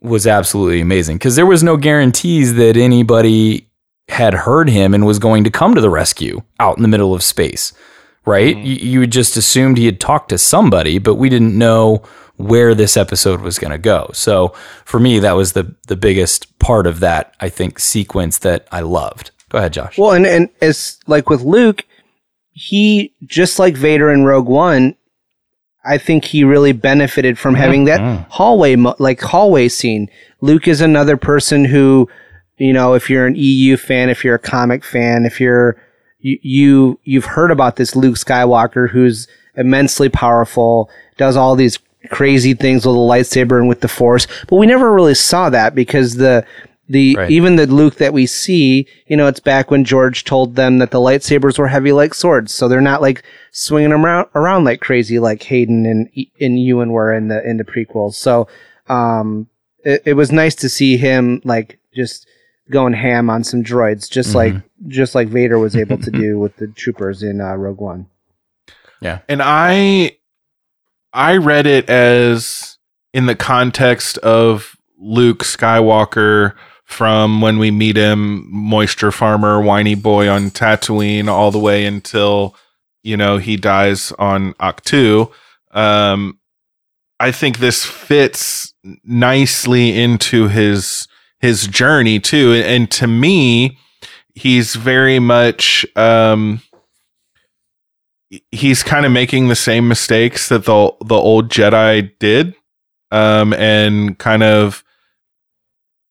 was absolutely amazing because there was no guarantees that anybody had heard him and was going to come to the rescue out in the middle of space, right? Mm-hmm. You, you had just assumed he had talked to somebody, but we didn't know where this episode was going to go. So for me, that was the the biggest part of that I think sequence that I loved. Go ahead, Josh. Well, and and as like with Luke, he just like Vader in Rogue One. I think he really benefited from having that mm-hmm. hallway, like hallway scene. Luke is another person who, you know, if you're an EU fan, if you're a comic fan, if you're you, you you've heard about this Luke Skywalker who's immensely powerful, does all these crazy things with the lightsaber and with the Force, but we never really saw that because the the Right. even the Luke that we see, you know, it's back when George told them that the lightsabers were heavy like swords, so they're not like swinging them around around like crazy like Hayden and and Ewan were in the in the prequels. So, um, it, it was nice to see him like just going ham on some droids, just Mhm. like just like Vader was able to (laughs) do with the troopers in uh, Rogue One. Yeah. And I I read it as in the context of Luke Skywalker from when we meet him, moisture farmer, whiny boy on Tatooine, all the way until you know he dies on Ahch-To. Um, I think this fits nicely into his his journey too, and to me, he's very much. Um, he's kind of making the same mistakes that the the old Jedi did, um, and kind of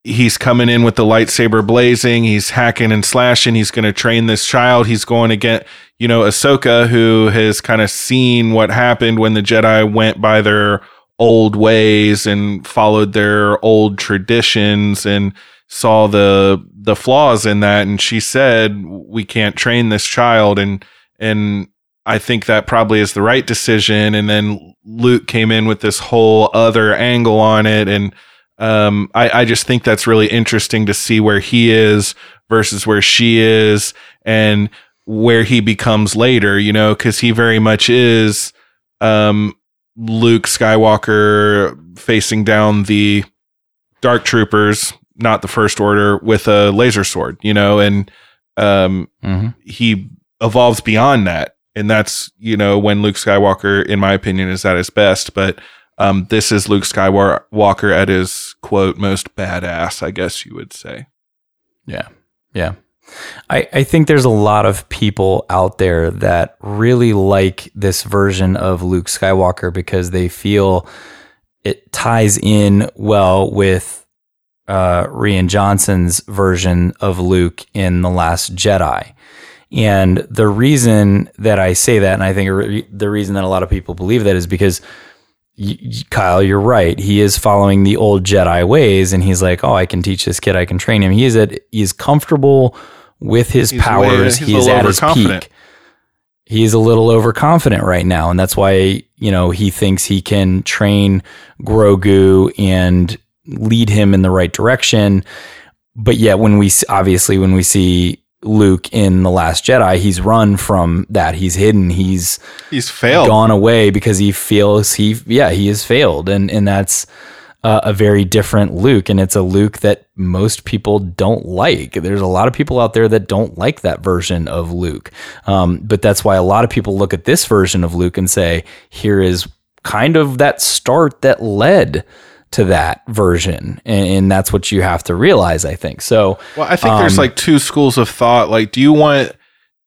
he's coming in with the lightsaber blazing. He's hacking and slashing. He's going to train this child. He's going to get you know Ahsoka, who has kind of seen what happened when the Jedi went by their old ways and followed their old traditions and saw the the flaws in that and she said we can't train this child and and I think that probably is the right decision. And then Luke came in with this whole other angle on it. And um, I, I just think that's really interesting to see where he is versus where she is and where he becomes later, you know, because he very much is um, Luke Skywalker facing down the Dark Troopers, not the First Order, with a laser sword, you know, and um, he evolves beyond that and that's you know when Luke Skywalker, in my opinion, is at his best. But um, this is Luke Skywalker at his quote most badass, I guess you would say. Yeah, yeah. I, I think there's a lot of people out there that really like this version of Luke Skywalker because they feel it ties in well with uh, Rian Johnson's version of Luke in The Last Jedi. And the reason that I say that, and I think re- the reason that a lot of people believe that is because y- Kyle, you're right. He is following the old Jedi ways, and he's like, "Oh, I can teach this kid. I can train him." He is at he's comfortable with his He's way- powers. he's he is at his peak. He's a little overconfident right now, and that's why you know he thinks he can train Grogu and lead him in the right direction. But yet, when we obviously when we see Luke in the Last Jedi, he's run from that. He's hidden. He's He's failed. gone away because he feels he yeah he has failed, and and that's uh, a very different Luke, and it's a Luke that most people don't like. There's a lot of people out there that don't like that version of Luke, um, but that's why a lot of people look at this version of Luke and say, here is kind of that start that led to that version, and, and that's what you have to realize. I think so. Well, I think there's um, like two schools of thought. Like, do you want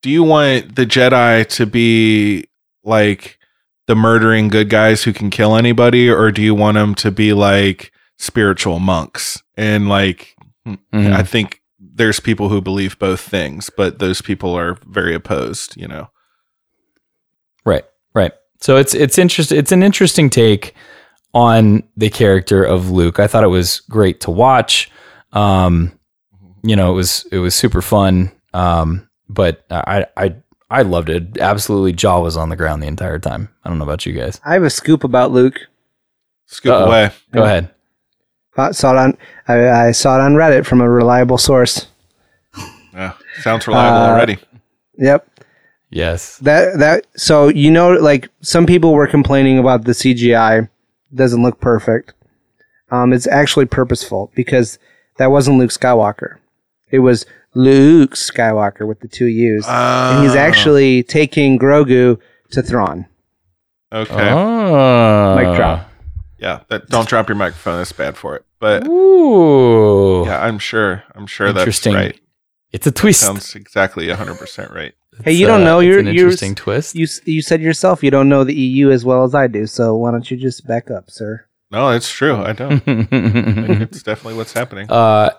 do you want the Jedi to be like the murdering good guys who can kill anybody, or do you want them to be like spiritual monks? And like, Mhm. I think there's people who believe both things, but those people are very opposed. You know. Right, right. So it's it's interesting. It's an interesting take on the character of Luke. I thought it was great to watch. Um, you know, it was it was super fun. Um, but I I I loved it. Absolutely, jaw was on the ground the entire time. I don't know about you guys. I have a scoop about Luke. Scoop Uh-oh. away. Go ahead. I saw it on I, I saw it on Reddit from a reliable source. Yeah, sounds reliable Uh, already. Yep. Yes. That that so you know like some people were complaining about the CGI doesn't look perfect. Um, it's actually purposeful because that wasn't Luke Skywalker. It was Luke Skywalker with the two U's, and he's Oh. actually taking Grogu to Thrawn. Okay. Oh. Mic drop. Yeah, that, don't drop your microphone. That's bad for it. But Ooh. yeah, I'm sure. I'm sure that's Interesting. right. It's a twist. Sounds exactly 100 percent right. Hey, you don't uh, know. it's You're an you're interesting twist. You you said yourself you don't know the EU as well as I do. So why don't you just back up, sir? No, it's true. I don't. It's (laughs) definitely what's happening. Uh,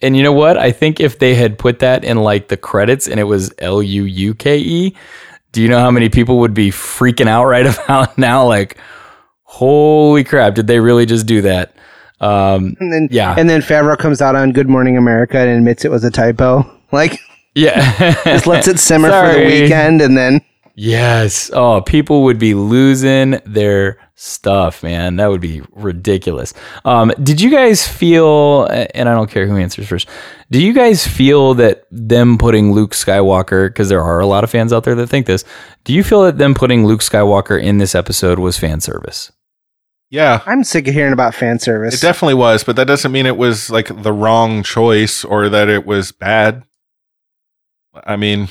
and you know what? I think if they had put that in like the credits and it was L U U K E, do you know how many people would be freaking out right (laughs) about now? Like, holy crap! Did they really just do that? Um, And then yeah, and then Favreau comes out on Good Morning America and admits it was a typo. (laughs) Like yeah, just lets it simmer for the weekend and then Yes. Oh, people would be losing their stuff, man. That would be ridiculous. Um, did you guys feel, and I don't care who answers first, do you guys feel that them putting Luke Skywalker, because there are a lot of fans out there that think this, do you feel that them putting Luke Skywalker in this episode was fan service? Yeah. I'm sick of hearing about fan service. It definitely was, but that doesn't mean it was like the wrong choice or that it was bad. I mean,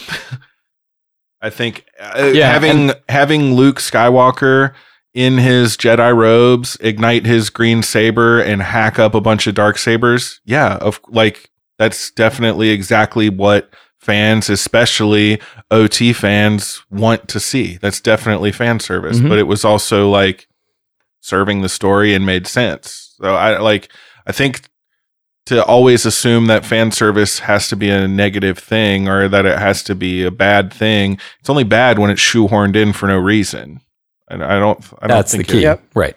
(laughs) I think uh, Yeah, having having Luke Skywalker in his Jedi robes ignite his green saber and hack up a bunch of dark sabers. Yeah, of like that's definitely exactly what fans, especially OT fans, want to see. That's definitely fan service, Mhm. but it was also like serving the story and made sense. So I like I think to always assume that fan service has to be a negative thing or that it has to be a bad thing. It's only bad when it's shoehorned in for no reason. And I don't I don't That's the key. it- Right.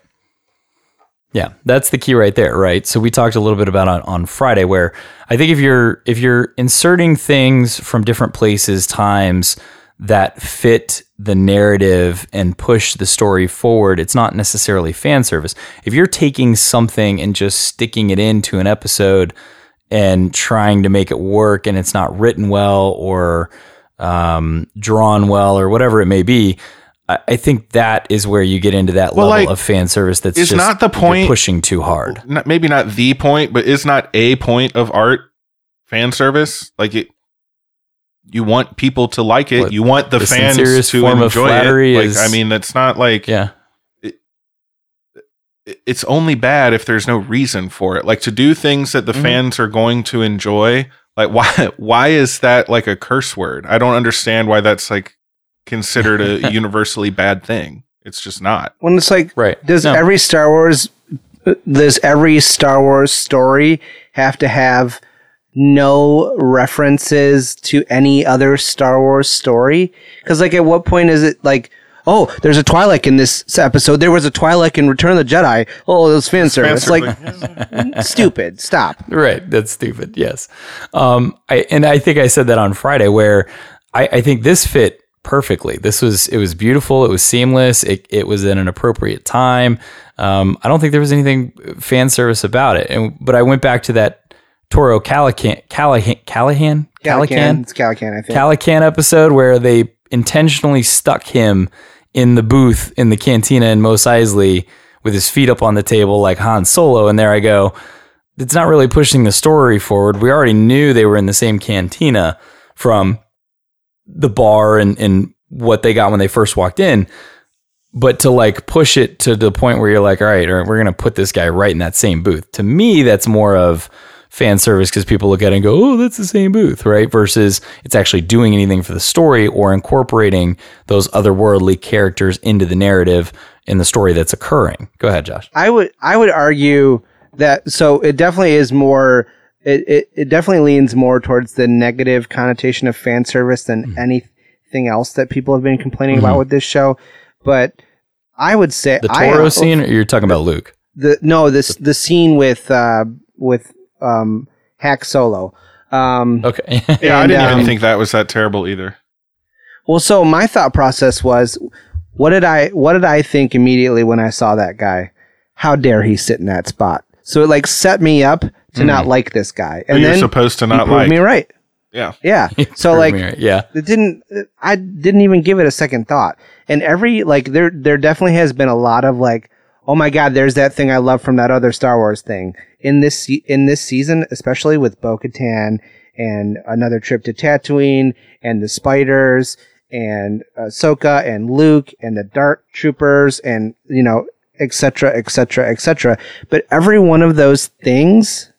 Yeah, that's the key right there, right? So we talked a little bit about on, on Friday where I think if you're if you're inserting things from different places, times that fit the narrative and push the story forward, it's not necessarily fan service. If you're taking something and just sticking it into an episode and trying to make it work and it's not written well or um, drawn well or whatever it may be, I, I think that is where you get into that Well, level like, of fan service that's just not the point- pushing too hard. not, maybe not the point, but it's not a point of art fan service. Like it, you want people to like it. What, you want the, the fans sincerest to form of enjoy flattery it. Like, is- I mean, that's not like Yeah. it's only bad if there's no reason for it. Like to do things that the Mhm. fans are going to enjoy. Like why? (laughs) Why is that like a curse word? I don't understand why that's like considered a (laughs) universally bad thing. It's just not. when it's like, Right. does No. every Star Wars, does every Star Wars story have to have no references to any other Star Wars story? Because like, at what point is it like? Oh, there's a Twi'lek in this episode. There was a Twi'lek in Return of the Jedi. Oh, it was fan service. Like, (laughs) stupid. Stop. Right. That's stupid. Yes. Um, I, and I think I said that on Friday where I, I think this fit perfectly. This was, it was beautiful. It was seamless. It, it was in an appropriate time. Um, I don't think there was anything fan service about it. And, but I went back to that Toro Calican, Callahan, Callahan, Calican. It's Calican, I think. Calican episode where they intentionally stuck him in the booth in the cantina in Mos Eisley with his feet up on the table like Han Solo. And there I go. It's not really pushing the story forward. We already knew they were in the same cantina from the bar and, and what they got when they first walked in. But to like push it to the point where you're like, all right, all right we're going to put this guy right in that same booth. To me, that's more of fan service because people look at it and go, oh, that's the same booth, right? Versus it's actually doing anything for the story or incorporating those otherworldly characters into the narrative in the story that's occurring. Go ahead, Josh. I would I would argue that so it definitely is more it, it, it definitely leans more towards the negative connotation of fan service than Mm-hmm. anything else that people have been complaining about Mhm. with this show. But I would say The I- Toro scene, or you're talking about Luke? the no this the scene with uh with um Hack Solo. Um Okay. (laughs) Yeah, I didn't um, even think that was that terrible either. Well, so my thought process was, what did I what did I think immediately when I saw that guy? How dare he sit in that spot? So it like set me up to not Mhm. like this guy, and you're then supposed to not (laughs) proved like. me right. Yeah. Yeah. so like, right, yeah. it didn't. I didn't even give it a second thought. And every like there there definitely has been a lot of like, oh my god, there's that thing I love from that other Star Wars thing in this in this season, especially with Bo Katan and another trip to Tatooine and the spiders and Ahsoka and Luke and the Dark Troopers and you know etc etc etc. But every one of those things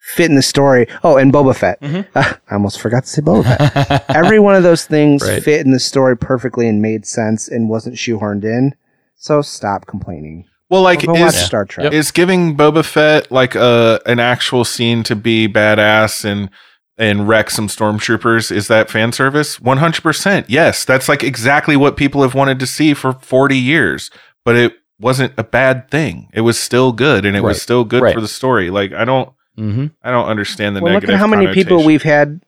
fit in the story. Oh, and Boba Fett. Mm-hmm. (laughs) I almost forgot to say Boba Fett. Every one of those things (laughs) Right. fit in the story perfectly and made sense and wasn't shoehorned in. So stop complaining. Well, like Go watch is, Star Trek. is giving Boba Fett like a an actual scene to be badass and and wreck some stormtroopers is that fan service? One hundred percent. Yes, that's like exactly what people have wanted to see for forty years. But it wasn't a bad thing. It was still good, and it was still good Right. for the story. Like I don't, mm-hmm. I don't understand the well, look at how many people we've had.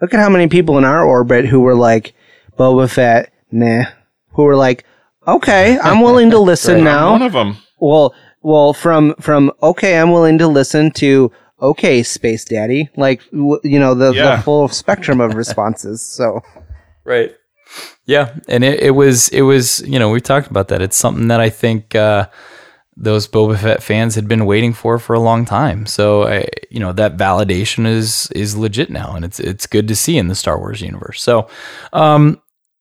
Look at how many people in our orbit who were like Boba Fett, meh. Who were like, Okay, I'm willing to (laughs) listen Right. now. One of them. Well, well, from from okay, I'm willing to listen to okay, Space Daddy. Like w- you know the, Yeah. the full spectrum of responses. So (laughs) Right. Yeah, and it, it was it was you know we talked about that. It's something that I think uh, those Boba Fett fans had been waiting for for a long time. So I, you know that validation is is legit now, and it's it's good to see in the Star Wars universe. So, um,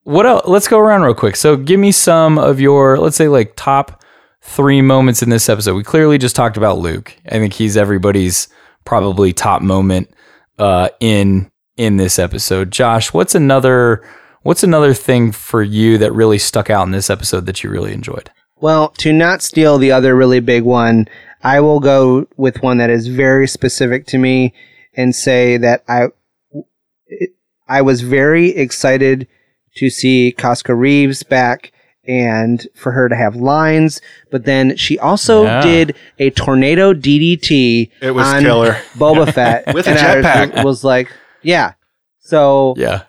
what else? Let's go around real quick. So give me some of your let's say like top three moments in this episode. We clearly just talked about Luke. I think he's everybody's probably top moment uh, in in this episode. Josh, what's another what's another thing for you that really stuck out in this episode that you really enjoyed? Well, to not steal the other really big one, I will go with one that is very specific to me and say that I I was very excited to see Koska Reeves back and for her to have lines, but then she also Yeah. did a tornado DDT It was on killer. (laughs) Boba Fett With a and I jetpack. was, was like, yeah. So yeah.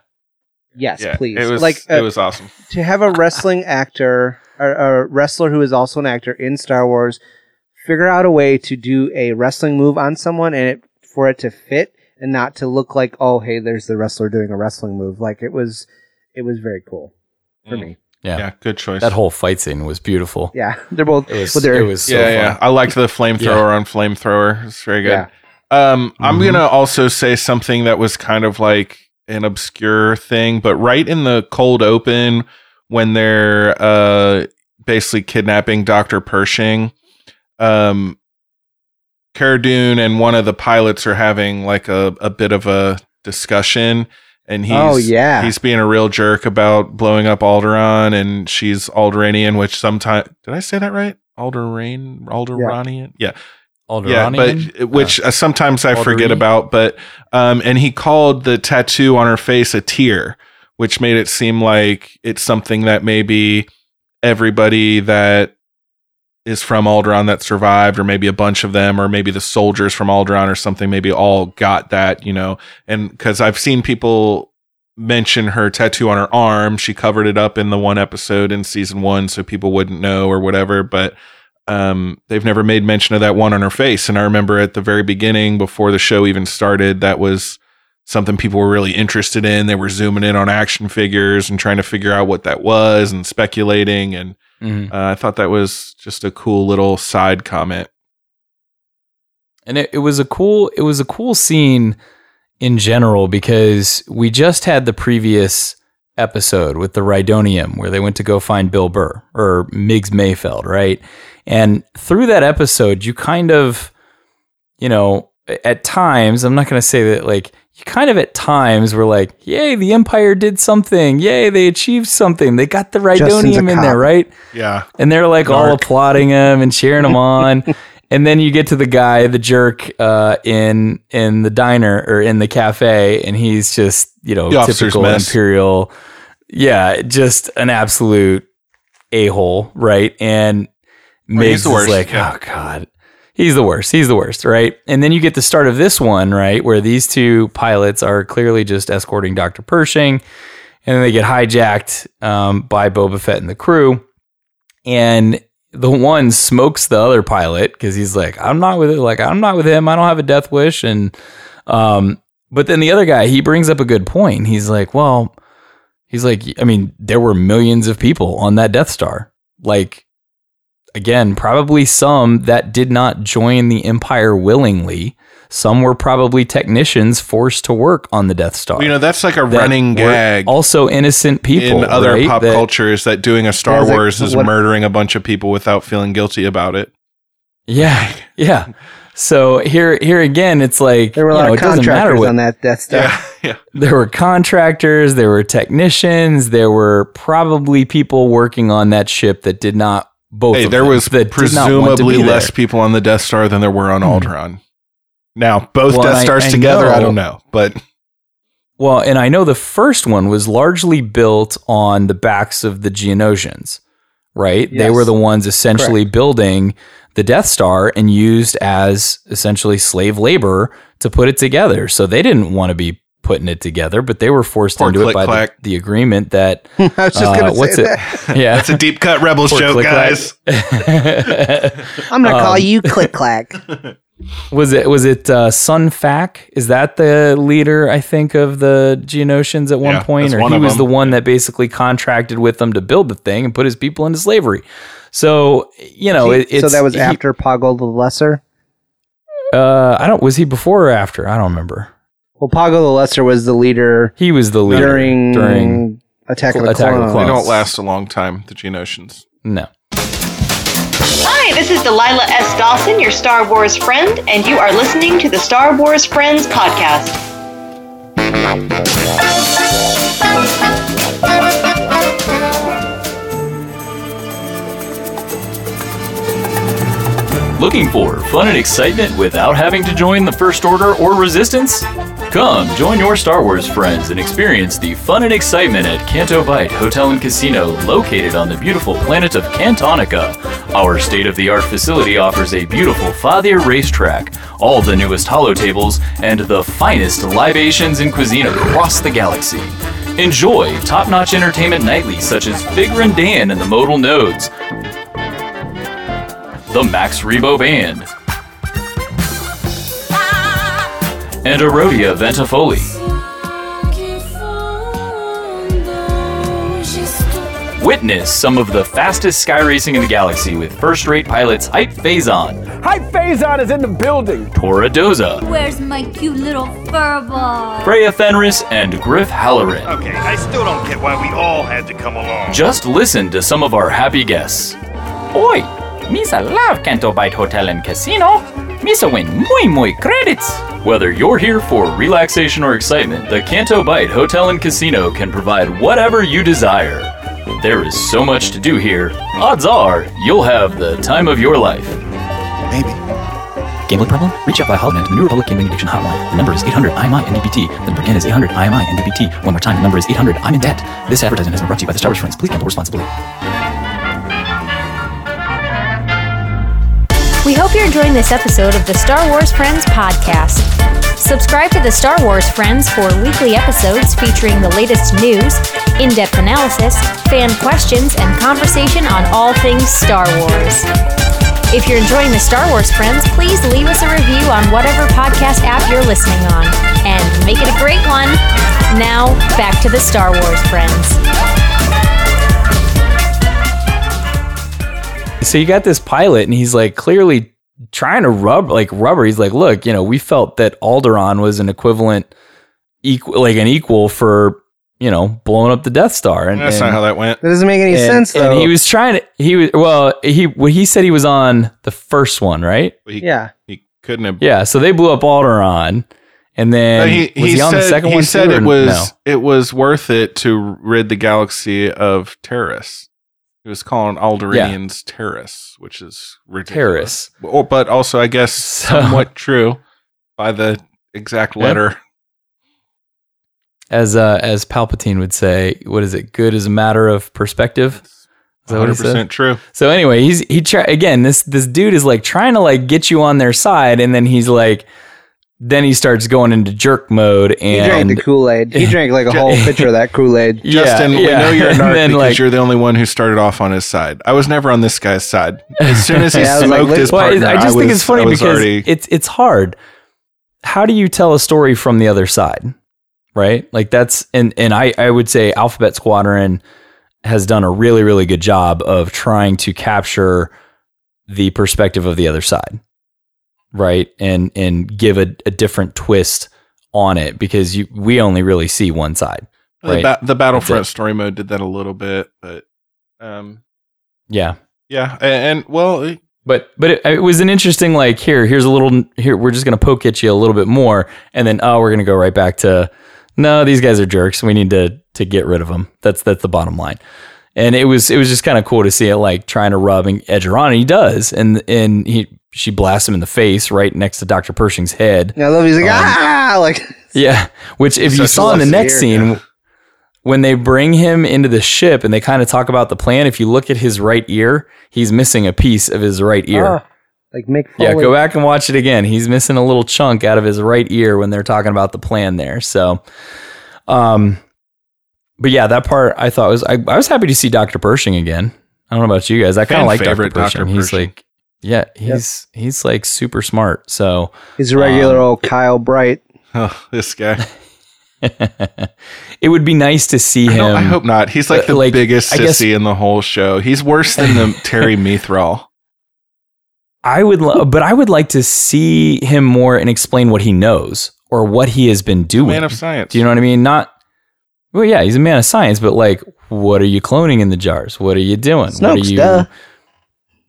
Yes, Yeah, please. It was like it uh, was awesome. to have a wrestling actor or a wrestler who is also an actor in Star Wars figure out a way to do a wrestling move on someone and it for it to fit and not to look like oh hey there's the wrestler doing a wrestling move like it was it was very cool for me Yeah. Yeah, good choice. That whole fight scene was beautiful. yeah (laughs) they're both It was, with their it was so yeah, fun. yeah. I liked the flamethrower Yeah. on flamethrower. It's very good. Yeah. Um, I'm Mhm. gonna also say something that was kind of like an obscure thing, but right in the cold open when they're uh basically kidnapping Dr. Pershing, um Cara Dune and one of the pilots are having like a, a bit of a discussion and he's Oh, yeah. he's being a real jerk about blowing up Alderaan and she's Alderanian, which sometimes did I say that right? Alderain Alderanian? Yeah. Yeah, Alderanian? but which uh, sometimes I forget about. But um, and he called the tattoo on her face a tear, which made it seem like it's something that maybe everybody that is from Alderaan that survived, or maybe a bunch of them, or maybe the soldiers from Alderaan or something, maybe all got that, you know. And because I've seen people mention her tattoo on her arm, she covered it up in the one episode in season one, so people wouldn't know or whatever. But um, they've never made mention of that one on her face. And I remember at the very beginning, before the show even started, that was something people were really interested in. They were zooming in on action figures and trying to figure out what that was and speculating. And Mhm. uh, I thought that was just a cool little side comment. and it, it was a cool it was a cool scene in general because we just had the previous episode with the Rhydonium where they went to go find Bill Burr or Migs Mayfeld, right? And through that episode, you kind of, you know, at times, I'm not going to say that like you kind of at times were like, yay, the Empire did something. Yay, they achieved something. They got the Justin's Rhydonium in there, right? Yeah. and they're like all applauding him and cheering him (laughs) on. and then you get to the guy, the jerk, uh, in in the diner or in the cafe, and he's just you know The typical imperial, yeah, just an absolute a hole, right? And he's Migs the is like, yeah. oh god. He's the worst. He's the worst, right? And then you get the start of this one, right, where these two pilots are clearly just escorting Dr. Pershing, and then they get hijacked um, by Boba Fett and the crew and the one smokes the other pilot because he's like, I'm not with it. Like, I'm not with him. I don't have a death wish. And, um, but then the other guy, he brings up a good point. He's like, well, he's like, I mean, there were millions of people on that Death Star. Like, again, probably some that did not join the Empire willingly. Some were probably technicians forced to work on the Death Star. You know, that's like a that running gag Also, innocent people in other right? pop That- cultures that doing a Star Yeah, it's like, Wars is what- murdering a bunch of people without feeling guilty about it. Yeah, (laughs) yeah. So here, here again, it's like there were a lot know, of it doesn't matter contractors what. on that Death Star. Yeah, (laughs) yeah. There were contractors, there were technicians, there were probably people working on that ship that did not. Both. Hey, of there them, was that did not want to presumably less there. people on the Death Star than there were on hmm. Alderaan. Now, both Well, Death Stars I together, I don't know, but Well, and I know the first one was largely built on the backs of the Geonosians, right? They were the ones essentially building the Death Star and used as essentially slave labor to put it together. So they didn't want to be putting it together, but they were forced Poor into it by the, the agreement that (laughs) I was just gonna uh, what's say it? that. (laughs) Yeah, That's a deep cut Rebels Poor joke, Click guys. (laughs) I'm gonna call Um, you Klik-Klak. Was it was it uh, Sun Fac? Is that the leader? I think of the Geonosians at one Yeah, point, or one he was them. the one that basically contracted with them to build the thing and put his people into slavery. So you know, it, it's so that was he- after Poggle the Lesser. Uh, I don't. Was he before or after? I don't remember. Well, Poggle the Lesser was the leader He was the leader during during Attack of the Attack of the Clones. They don't last a long time, the Geonosians. no. Hi, this is Delilah S. Dawson, your Star Wars friend, and you are listening to the Star Wars Friends podcast. Looking for fun and excitement without having to join the First Order or Resistance? Come join your Star Wars friends and experience the fun and excitement at Canto Bight Hotel and Casino located on the beautiful planet of Cantonica. Our state of the art facility offers a beautiful Fathier racetrack, all the newest holotables, and the finest libations and cuisine across the galaxy. Enjoy top notch entertainment nightly, such as Figrin D'an and the Modal Nodes, the Max Rebo Band, and Erodia Ventifoli. Witness some of the fastest sky racing in the galaxy with first-rate pilots Hype Fazon, Hype Fazon is in the building. Torra Doza, Where's my cute little furball? Freya Fenris, and Griff Halloran. Okay, I still don't get why we all had to come along. Just listen to some of our happy guests. Oi, Misa love Canto Bight Hotel and Casino. Misa win muy muy credits. Whether you're here for relaxation or excitement, the Canto Bight Hotel and Casino can provide whatever you desire. There is so much to do here. Odds are you'll have the time of your life. Maybe. Gambling problem? Reach out by Hotline to the New Republic Gambling Addiction Hotline. The number is 800 IMI NDPT. The number again is 800 IMI NDPT. One more time, the number is 800 I'm in debt. This advertisement has been brought to you by the Star Wars Friends. Please gamble responsibly. We hope you're enjoying this episode of the Star Wars Friends podcast. Subscribe to the Star Wars Friends for weekly episodes featuring the latest news, in depth analysis, fan questions, and conversation on all things Star Wars. If you're enjoying the Star Wars Friends, please leave us a review on whatever podcast app you're listening on, and make it a great one. Now, back to the Star Wars Friends. So you got this pilot, and he's like clearly trying to rub like rubber. He's like, look, you know, we felt that Alderaan was an equivalent, equal, like an equal for you know blowing up the Death Star. And That's and- not how that went. That doesn't make any and- sense though. And he was trying to. He was well. He well, he said he was on the first one, right? He, yeah. He couldn't have. Yeah. So they blew up Alderaan, and then No, he, was he he, on said, the second he one? said too, it was no? it was worth it to rid the galaxy of terrorists. He was calling Alderaanians terrorists, which is ridiculous. Terrorists. But also, I guess, (laughs) somewhat true by the exact Yeah. letter. As uh, as Palpatine would say, what is it? Good is a matter of perspective. Is that what he said? 100% true. So anyway, he's he try again. This this dude is like trying to like get you on their side, and then he's like, then he starts going into jerk mode, and He and drank the Kool Aid. He (laughs) drank like a whole pitcher of that Kool Aid. (laughs) Yeah, Justin, we yeah. know you're a (laughs) narc then, because like- you're the only one who started off on his side. I was never on this guy's side. As soon as he Yeah, I was like, smoked his Well, partner, I just think was- it's funny because already- it's it's hard. How do you tell a story from the other side? Right? Like that's and and I I would say Alphabet Squadron has done a really really good job of trying to capture the perspective of the other side. Right? And and give a, a different twist on it because you we only really see one side. the, ba- the Battlefront story mode did that a little bit, but um, Yeah. yeah, and, and well, it- But but it, it was an interesting like here here's a little here we're just gonna poke at you a little bit more and then oh we're gonna go right back to no these guys are jerks we need to to get rid of them that's that's the bottom line and it was it was just kind of cool to see it like trying to rub and edge her on and he does and and he she blasts him in the face right next to Dr. Pershing's head Yeah, I love. He's like Um, ah, like (laughs) yeah, which if you saw in the next here, scene, yeah. when they bring him into the ship and they kind of talk about the plan, if you look at his right ear, he's missing a piece of his right ear. Ah. Like Mick Yeah, go back and watch it again. He's missing a little chunk out of his right ear when they're talking about the plan there. So, um, but yeah, that part I thought was I, I was happy to see Dr. Pershing again. I don't know about you guys. I kind of like Dr. Pershing. Dr. He's like, yeah, he's he's like super smart. So He's a regular um, old Kyle Bright. (laughs) Oh, this guy. (laughs) it would be nice to see him. don't- I hope not. He's like uh, the biggest I sissy in the whole show. He's worse than the (laughs) Terry Methral. I would, lo- but I would like to see him more and explain what he knows or what he has been doing. Man of science. Do you know what I mean? Not. Well, yeah, he's a man of science, but like, what are you cloning in the jars? What are you doing? what are you? duh.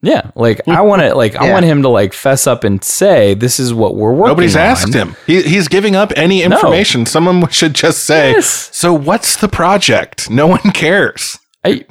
Yeah, like I mm-hmm. want to, like I want him to like fess up and say, "This is what we're working." On nobody's on." asked him. He, he's giving up any No. information. Someone (laughs) should just say, So, what's the project? No one cares. I,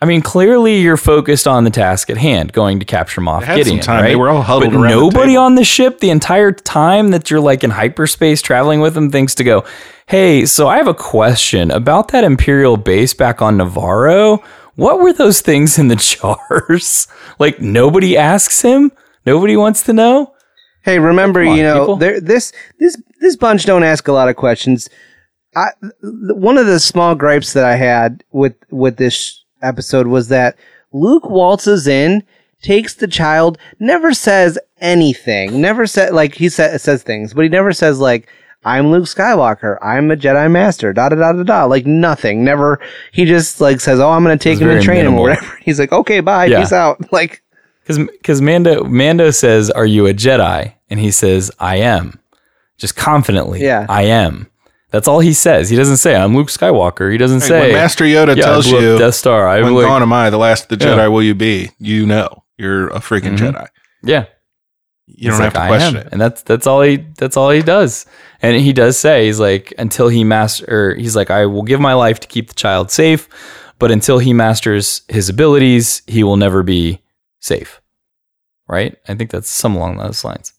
I mean, clearly you're focused on the task at hand, going to capture Moff They had some Gideon. time. Right? They were all huddled but around the nobody table. on the ship the entire time that you're like in hyperspace traveling with them thinks to go, "Hey, so I have a question about that Imperial base back on Navarro. What were those things in the (laughs) jars? like nobody asks him. Nobody wants to know. Hey, remember, on, you know, there this this this bunch don't ask a lot of questions. I th- one of the small gripes that I had with with this episode was that Luke waltzes in, takes the child, never says anything, never said like he sa- says things, but he never says like I'm Luke Skywalker, I'm a Jedi Master, da da da da da, like nothing. Never. He just like says, "Oh, I'm gonna take It's him and very train him or whatever." (laughs) He's like, "Okay, bye, Yeah. peace out." (laughs) Like, Because because Mando Mando says, "Are you a Jedi?" And he says, "I am," just confidently. Yeah. I am. That's all he says. He doesn't say, "I'm Luke Skywalker." He doesn't Hey, say. when Master Yoda "Yeah, tells you, Death Star." I when like, gone am I, the last of the Yeah. Jedi will you be? You know, you're a freaking Mhm. Jedi. Yeah. You don't He's have to question it. And that's that's all he that's all he does. And he does say he's like until he master or he's like I will give my life to keep the child safe, but until he masters his abilities, he will never be safe. Right? I think that's some along those lines.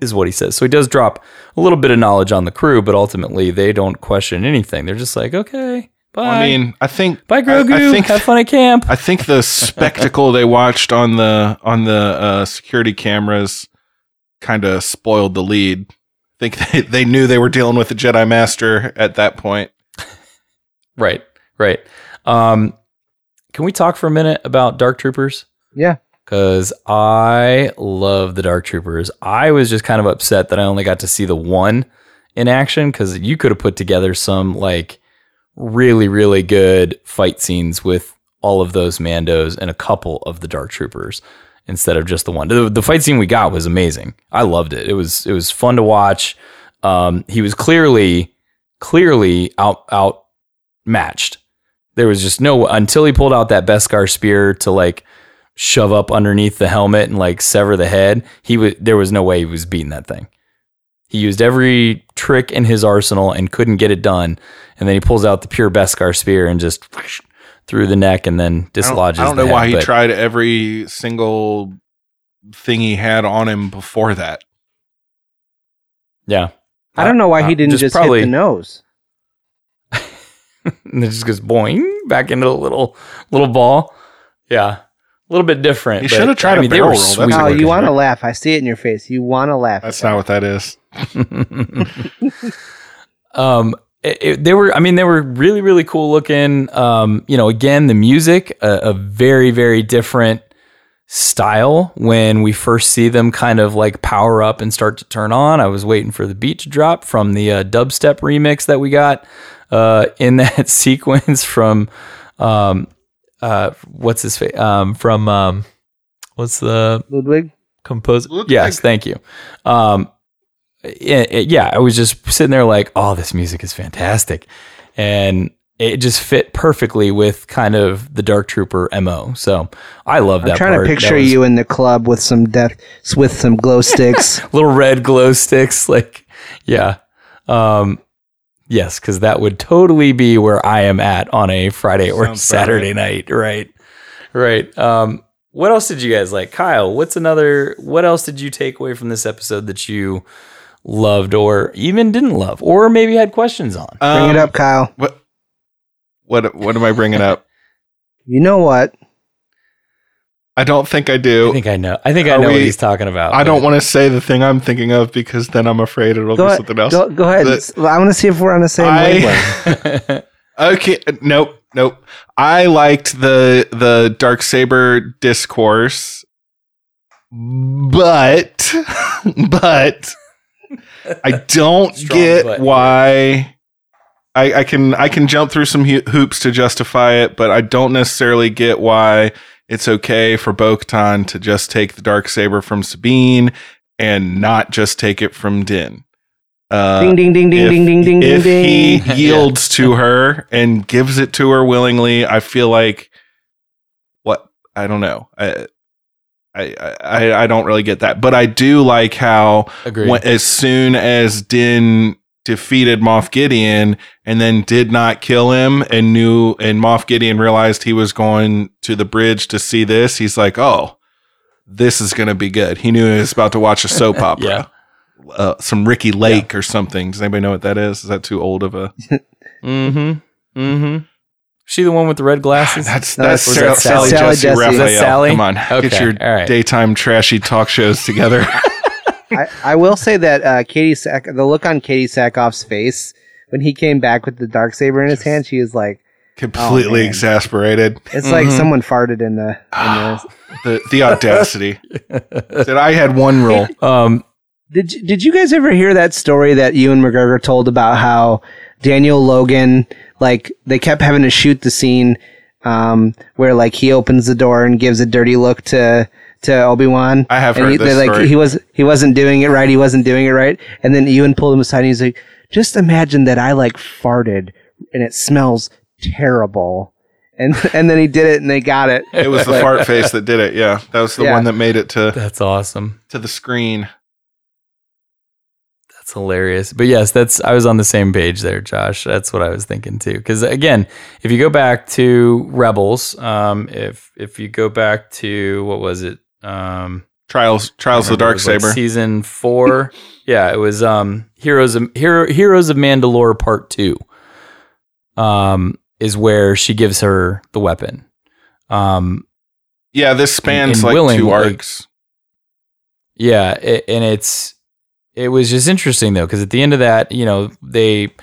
Is what he says. So he does drop a little bit of knowledge on the crew, but ultimately they don't question anything. They're just like, okay, bye. I mean, I think bye, I- Grogu. I, think Have fun at camp. I think the spectacle they watched on the on the uh, security cameras kind of spoiled the lead. I think (laughs) they, they knew they were dealing with a Jedi Master at that point. (laughs) Right, right. Um, can we talk for a minute about Dark Troopers? yeah. Because I love the Dark Troopers. I was just kind of upset that I only got to see the one in action because you could have put together some like really, really good fight scenes with all of those Mandos and a couple of the Dark Troopers instead of just the one. The, the fight scene we got was amazing. I loved it. It was it was fun to watch. Um, he was clearly clearly out matched. There was just no until he pulled out that Beskar spear to like shove up underneath the helmet and like sever the head. He was there was no way he was beating that thing. He used every trick in his arsenal and couldn't get it done. And then he pulls out the pure Beskar spear and just through the neck and then I don't, dislodges. I don't the know why he tried every single thing he had on him before that. Yeah, I don't know why Uh, he didn't just, probably hit the nose. (laughs) and it just goes boing back into the little little ball. Yeah, a little bit different. He but, should have tried I a mean, they barrel were roll. That's Oh, you want to laugh. I see it in your face. You want to laugh. That's not what that is. (laughs) um it, it- they were i mean they were really really cool looking um you know again the music a, a very very different style when we first see them kind of like power up and start to turn on i was waiting for the beat to drop from the uh, dubstep remix that we got uh in (laughs) that sequence from um uh what's his face um from um what's the Ludwig. composer. Yes, thank you. Um, it- it- yeah, I was just sitting there like, oh, this music is fantastic, and it just fit perfectly with kind of the Dark Trooper mo. So I love that. I'm trying part. to picture was- you in the club with some death, with some glow (laughs) sticks. little red glow sticks, (laughs) like yeah. Um, yes, because that would totally be where I am at on a Friday or Sounds about Saturday night. Right, right. Um, what else did you guys like, Kyle? What's another? What else did you take away from this episode that you loved, or even didn't love, or maybe had questions on? Bring it up, um, Kyle. What? What? What am I bringing up? (laughs) You know what? I don't think I do. I think I know. I think I Are know what he's talking about. I but- don't want to say the thing I'm thinking of because then I'm afraid it'll Go, be ahead- something else. go, go ahead. But I want to see if we're on the same I- wavelength. (laughs) okay, nope, nope. I liked the the dark saber discourse, but (laughs) but I don't (laughs) Strong get but. why. I, I can I can jump through some hoops to justify it, but I don't necessarily get why it's okay for Bo-Katan to just take the dark saber from Sabine and not just take it from Din. Uh, Ding, ding, ding, ding, if- ding, ding, ding, If ding, he ding. (laughs) yields to her and gives it to her willingly, I feel like what I don't know. I I I, I don't really get that, but I do like how when, as soon as Din defeated Moff Gideon and then did not kill him and knew and Moff Gideon realized he was going to the bridge to see this, he's like, "Oh, this is going to be good." He knew he was about to watch a soap (laughs) opera. Yeah. Uh, some Ricki Lake or something. Does anybody know what that is? Is that too old of a? (laughs) Mm-hmm. Mm-hmm. She the one with the red (sighs) glasses? That's No, that's it's Sarah, Sally Sally, Jessy, Jessy. Raphael. Is that Sally? Come on, Okay, get your all right. daytime trashy talk shows together. (laughs) (laughs) I, I will say that uh, Katee Sack, the look on Katee Sackhoff's face when he came back with the dark saber in his hand, she is like, Completely man. exasperated. it's like Mhm. someone farted in the. In the The the audacity. (laughs) that I had one rule. Um, did you, Did you guys ever hear that story that Ewan McGregor told about how Daniel Logan, like they kept having to shoot the scene um, where like he opens the door and gives a dirty look to to Obi Wan. I have and heard he, this they're like story. he was he wasn't doing it right. He wasn't doing it right. And then Ewan pulled him aside and he's like, "Just imagine that I like farted and it smells terrible." And (laughs) and then he did it and they got it. It was the (laughs) fart face that did it. Yeah, that was the Yeah. one that made it to that's awesome. to the screen. That's hilarious. But yes, that's I was on the same page there, Josh. That's what I was thinking too. Because again, if you go back to Rebels, um, if if you go back to what was it? Um, Trials Trials of the Dark was like Saber. season four. (laughs) yeah, it was um Heroes of Hero Heroes of Mandalore Part Two. Um, is where she gives her the weapon. Um, yeah, this spans and like willing, two like- arcs. yeah, it, and it's it was just interesting though because at the end of that, you know, they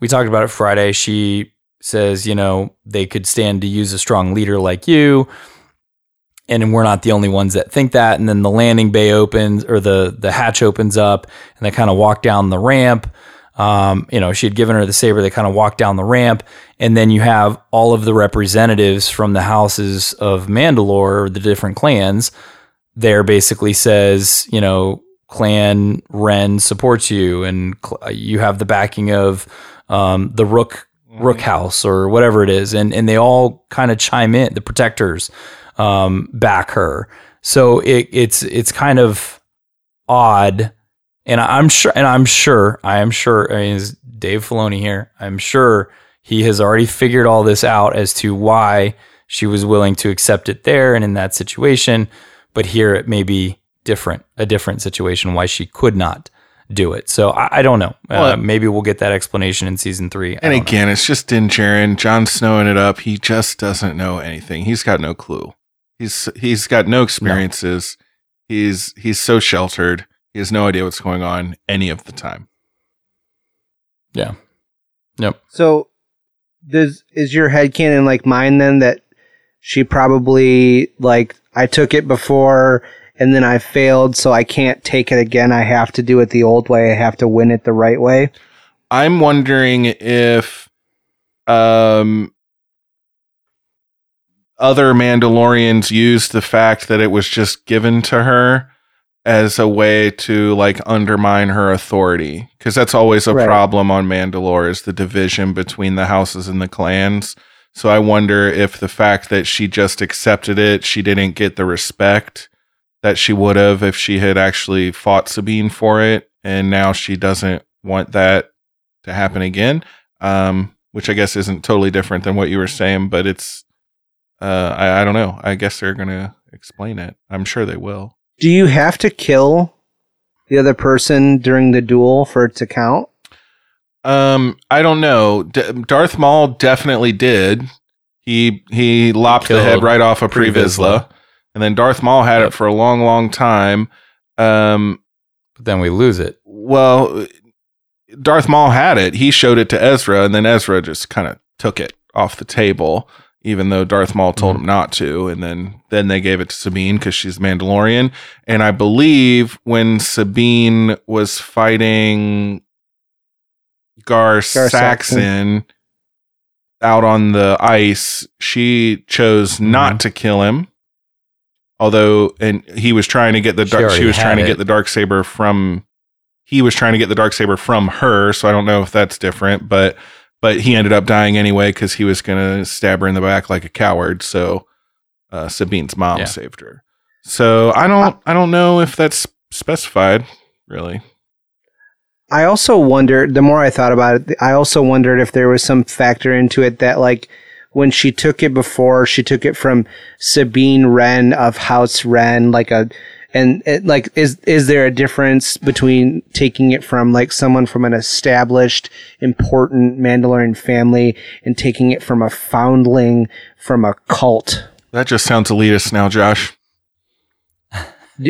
we talked about it Friday. She says, you know, they could stand to use a strong leader like you, and we're not the only ones that think that. And then the landing bay opens or the the hatch opens up, and they kind of walk down the ramp. Um, you know, she had given her the saber. They kind of walk down the ramp, and then you have all of the representatives from the houses of Mandalore, the different clans, there basically says, you know, Clan Wren supports you, and cl- you have the backing of um, the Rook Rook House or whatever it is, and and they all kind of chime in. The protectors um, back her, so it, it's it's kind of odd, and I'm sure, and I'm sure, I am sure. I mean, it's Dave Filoni here. I'm sure he has already figured all this out as to why she was willing to accept it there and in that situation but here it may be different, a different situation why she could not do it. So I, I don't know. Uh, maybe we'll get that explanation in season three. And don't know. again, it's just Din Djarin, Jon snowing it up. He just doesn't know anything. He's got no clue. He's he's got no experiences. He's he's so sheltered. He has no idea what's going on any of the time. yeah, yep. So, does is your head headcanon like mine then that she probably like I took it before and then I failed, so I can't take it again. I have to do it the old way. I have to win it the right way. I'm wondering if um other Mandalorians used the fact that it was just given to her as a way to like undermine her authority because that's always a Right. problem on Mandalore is the division between the houses and the clans. So I wonder if the fact that she just accepted it, she didn't get the respect that she would have if she had actually fought Sabine for it and now she doesn't want that to happen again. Um, which I guess isn't totally different than what you were saying, but it's uh, I, I don't know. I guess they're gonna explain it. I'm sure they will. Do you have to kill the other person during the duel for it to count? Um, I don't know. D- Darth Maul definitely did. He he lopped the head right off of Pre Pre Vizsla. And then Darth Maul had it for a long, long time. Um, but then we lose it. Well, Darth Maul had it. He showed it to Ezra, and then Ezra just kind of took it off the table, even though Darth Maul told him not to. And then then they gave it to Sabine because she's Mandalorian. And I believe when Sabine was fighting Gar, Saxon. Saxon out on the ice, she chose not to kill him. Although, and he was trying to get the She dark. She, already was trying to get the dark saber from. He was trying to get the dark saber from her, so I don't know if that's different. But but he ended up dying anyway because he was gonna stab her in the back like a coward. So uh, Sabine's mom Yeah. saved her. So I don't I don't know if that's specified really. I also wondered, the more I thought about it, I also wondered if there was some factor into it that, like, when she took it before, she took it from Sabine Wren of House Wren, like a, and it, like, is, is there a difference between taking it from, like, someone from an established, important Mandalorian family and taking it from a foundling from a cult? That just sounds elitist now, Josh.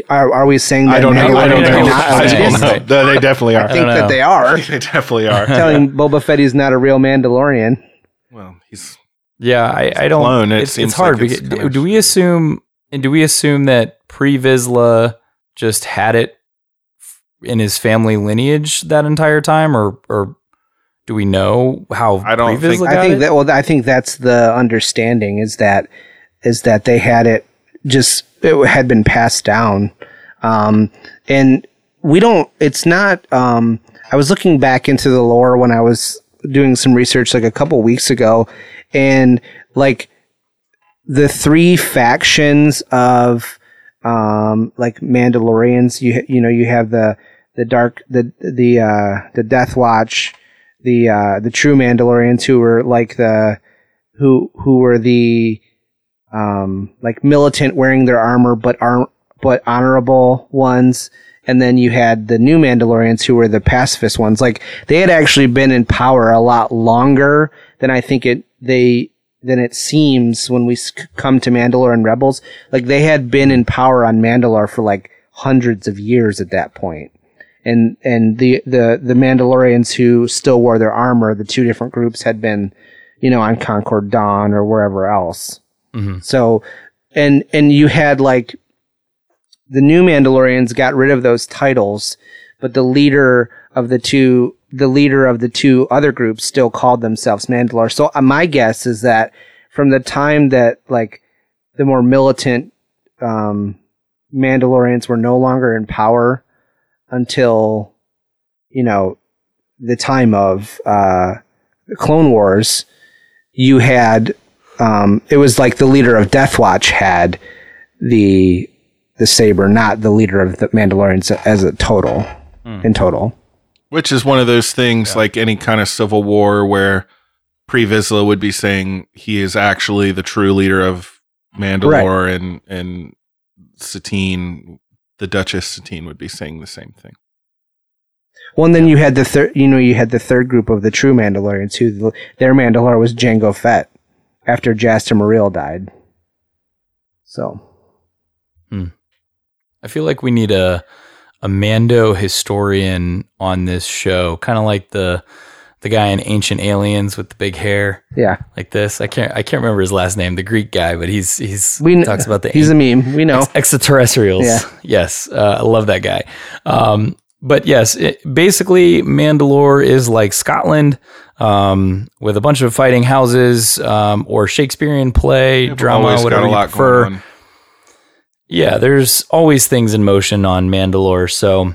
Are, are we saying that I don't know. I don't know. not I don't elitist? know. They definitely are. I think that they are. (laughs) they definitely are. Telling Boba Fett he's not a real Mandalorian. Well, he's Yeah, I, I don't. clone. It it's, seems it's hard. like it's because, kind of- do we assume? And do we assume that pre Vizsla just had it in his family lineage that entire time, or or do we know how I don't pre-Vizsla think- got I think it? that well, I think that's the understanding is that is that they had it just it had been passed down, um, and we don't. It's not. Um, I was looking back into the lore when I was doing some research like a couple weeks ago, and like the three factions of um like Mandalorians you you know you have the the dark the the uh the Death Watch the uh the true Mandalorians who were like the who who were the um like militant wearing their armor but aren't but honorable ones and then you had the new Mandalorians who were the pacifist ones like they had actually been in power a lot longer than I think it they than it seems when we come to Mandalore and Rebels. Like they had been in power on Mandalore for like hundreds of years at that point. And and the the the Mandalorians who still wore their armor, the two different groups had been, you know, on Concord Dawn or wherever else. Mhm. So, and and you had like the new Mandalorians got rid of those titles, but the leader of the two, the leader of the two other groups, still called themselves Mandalore. So uh, my guess is that from the time that like the more militant um, Mandalorians were no longer in power until you know the time of uh, Clone Wars, you had um, it was like the leader of Death Watch had the the saber, not the leader of the Mandalorians as a total hmm. in total. Which is one of those things like any kind of civil war where Pre Vizsla would be saying he is actually the true leader of Mandalore and and Satine, the Duchess Satine would be saying the same thing. Well, and then you had the third, you know, you had the third group of the true Mandalorians who the, their Mandalore was Jango Fett after Jaster Mereel died. So I feel like we need a a Mando historian on this show, kind of like the the guy in Ancient Aliens with the big hair. Yeah. like this. I can't I can't remember his last name, the Greek guy, but he's he's we kn- talks about the he's a meme. We know. ex- extraterrestrials. Yeah. Yes, uh, I love that guy. Um, but yes, it, basically, Mandalore is like Scotland um, with a bunch of fighting houses um, or Shakespearean play, They've drama, always got whatever a you lot prefer. Going on. Yeah, there's always things in motion on Mandalore. So,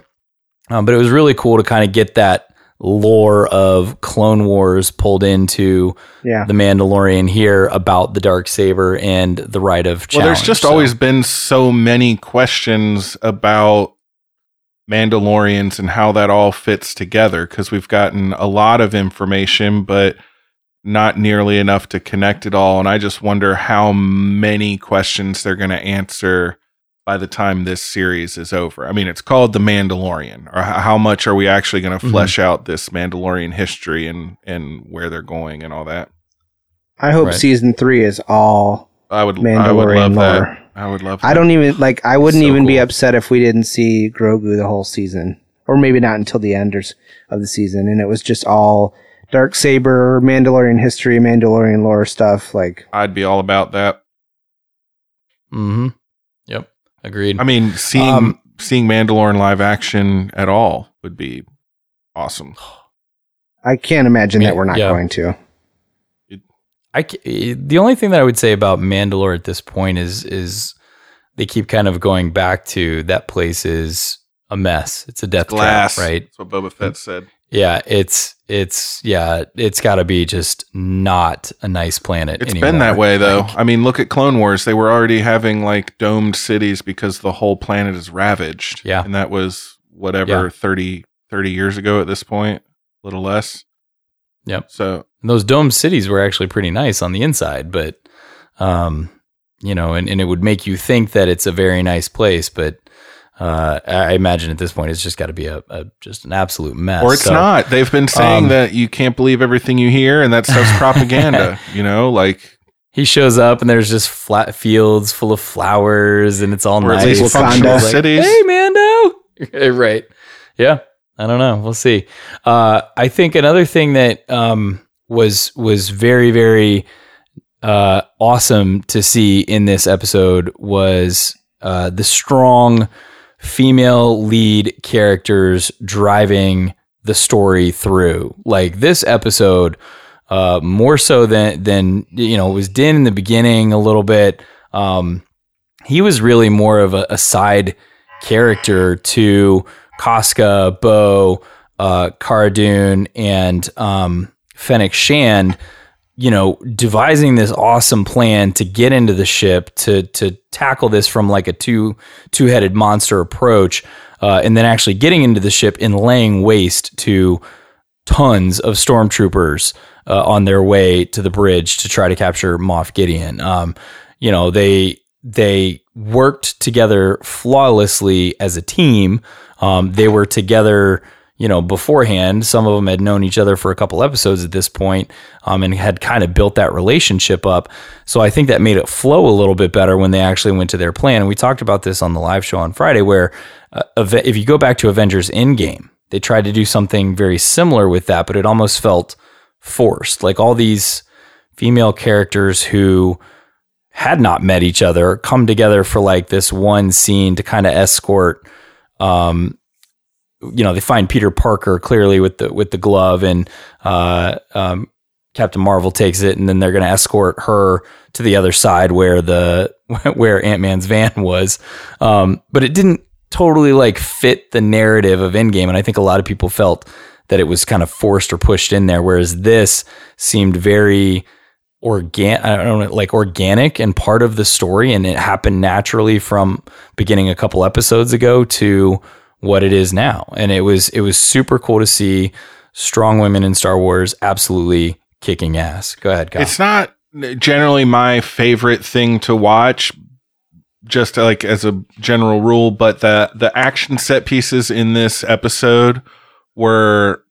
um, but it was really cool to kind of get that lore of Clone Wars pulled into Yeah. the Mandalorian here about the dark saber and the right of challenge. Well, there's just So- always been so many questions about Mandalorians and how that all fits together because we've gotten a lot of information, but not nearly enough to connect it all. And I just wonder how many questions they're going to answer by the time this series is over. I mean, it's called The Mandalorian, or how much are we actually going to Mhm. flesh out this Mandalorian history and and where they're going and all that? I hope Right. season three is all I would I would Mandalorian love lore. that. I would love. I don't even like. I wouldn't So even be upset if we didn't see Grogu the whole season, or maybe not until the end of the season, and it was just all dark saber, Mandalorian history, Mandalorian lore stuff. Like, I'd be all about that. Mm-hmm. Yep. Agreed. I mean, seeing Um, seeing Mandalorian live action at all would be awesome. I can't imagine Yeah, that we're not yeah. going to. I the only thing that I would say about Mandalore at this point is is they keep kind of going back to that place is a mess. It's a death Glass, trap, right? That's what Boba Fett said. Yeah, it's it's yeah, it's got to be just not a nice planet. It's anymore. been that way though. Like, I mean, look at Clone Wars. They were already having like domed cities because the whole planet is ravaged. Yeah. And that was whatever Yeah. 30, 30 years ago at this point, a little less. Yep. So And those dome cities were actually pretty nice on the inside, but um, you know, and, and it would make you think that it's a very nice place, but uh, I imagine at this point it's just got to be a, a just an absolute mess. or it's So, not. They've been saying um, that you can't believe everything you hear and that stuff's (laughs) propaganda, you know, like He shows up and there's just flat fields full of flowers and it's all Or at nice. least functional like, cities. Hey, Mando. (laughs) right. Yeah. I don't know. We'll see. Uh, I think another thing that um, was was very very uh, awesome to see in this episode was uh, the strong female lead characters driving the story through. Like this episode, uh, more so than than you know, it was Din in the beginning a little bit. Um, he was really more of a, a side character to Koska, Bo, uh, Cara Dune, and um, Fennec Shand. You know, devising this awesome plan to get into the ship to to tackle this from like a two two headed monster approach, uh, and then actually getting into the ship and laying waste to tons of stormtroopers uh, on their way to the bridge to try to capture Moff Gideon. Um, you know, they they worked together flawlessly as a team. Um, they were together, you know, beforehand. Some of them had known each other for a couple episodes at this point, um, and had kind of built that relationship up. So I think that made it flow a little bit better when they actually went to their plan. And we talked about this on the live show on Friday, where uh, if you go back to Avengers Endgame, they tried to do something very similar with that, but it almost felt forced. Like all these female characters who had not met each other come together for like this one scene to kind of escort um you know they find Peter Parker clearly with the with the glove and uh um Captain Marvel takes it and then they're going to escort her to the other side where the (laughs) where Ant-Man's van was. Um but it didn't totally like fit the narrative of Endgame and I think a lot of people felt that it was kind of forced or pushed in there whereas this seemed very organ I don't know like organic and part of the story and it happened naturally from beginning a couple episodes ago to what it is now and it was it was super cool to see strong women in Star Wars absolutely kicking ass go ahead Kyle. It's not generally my favorite thing to watch, just like as a general rule, but the the action set pieces in this episode were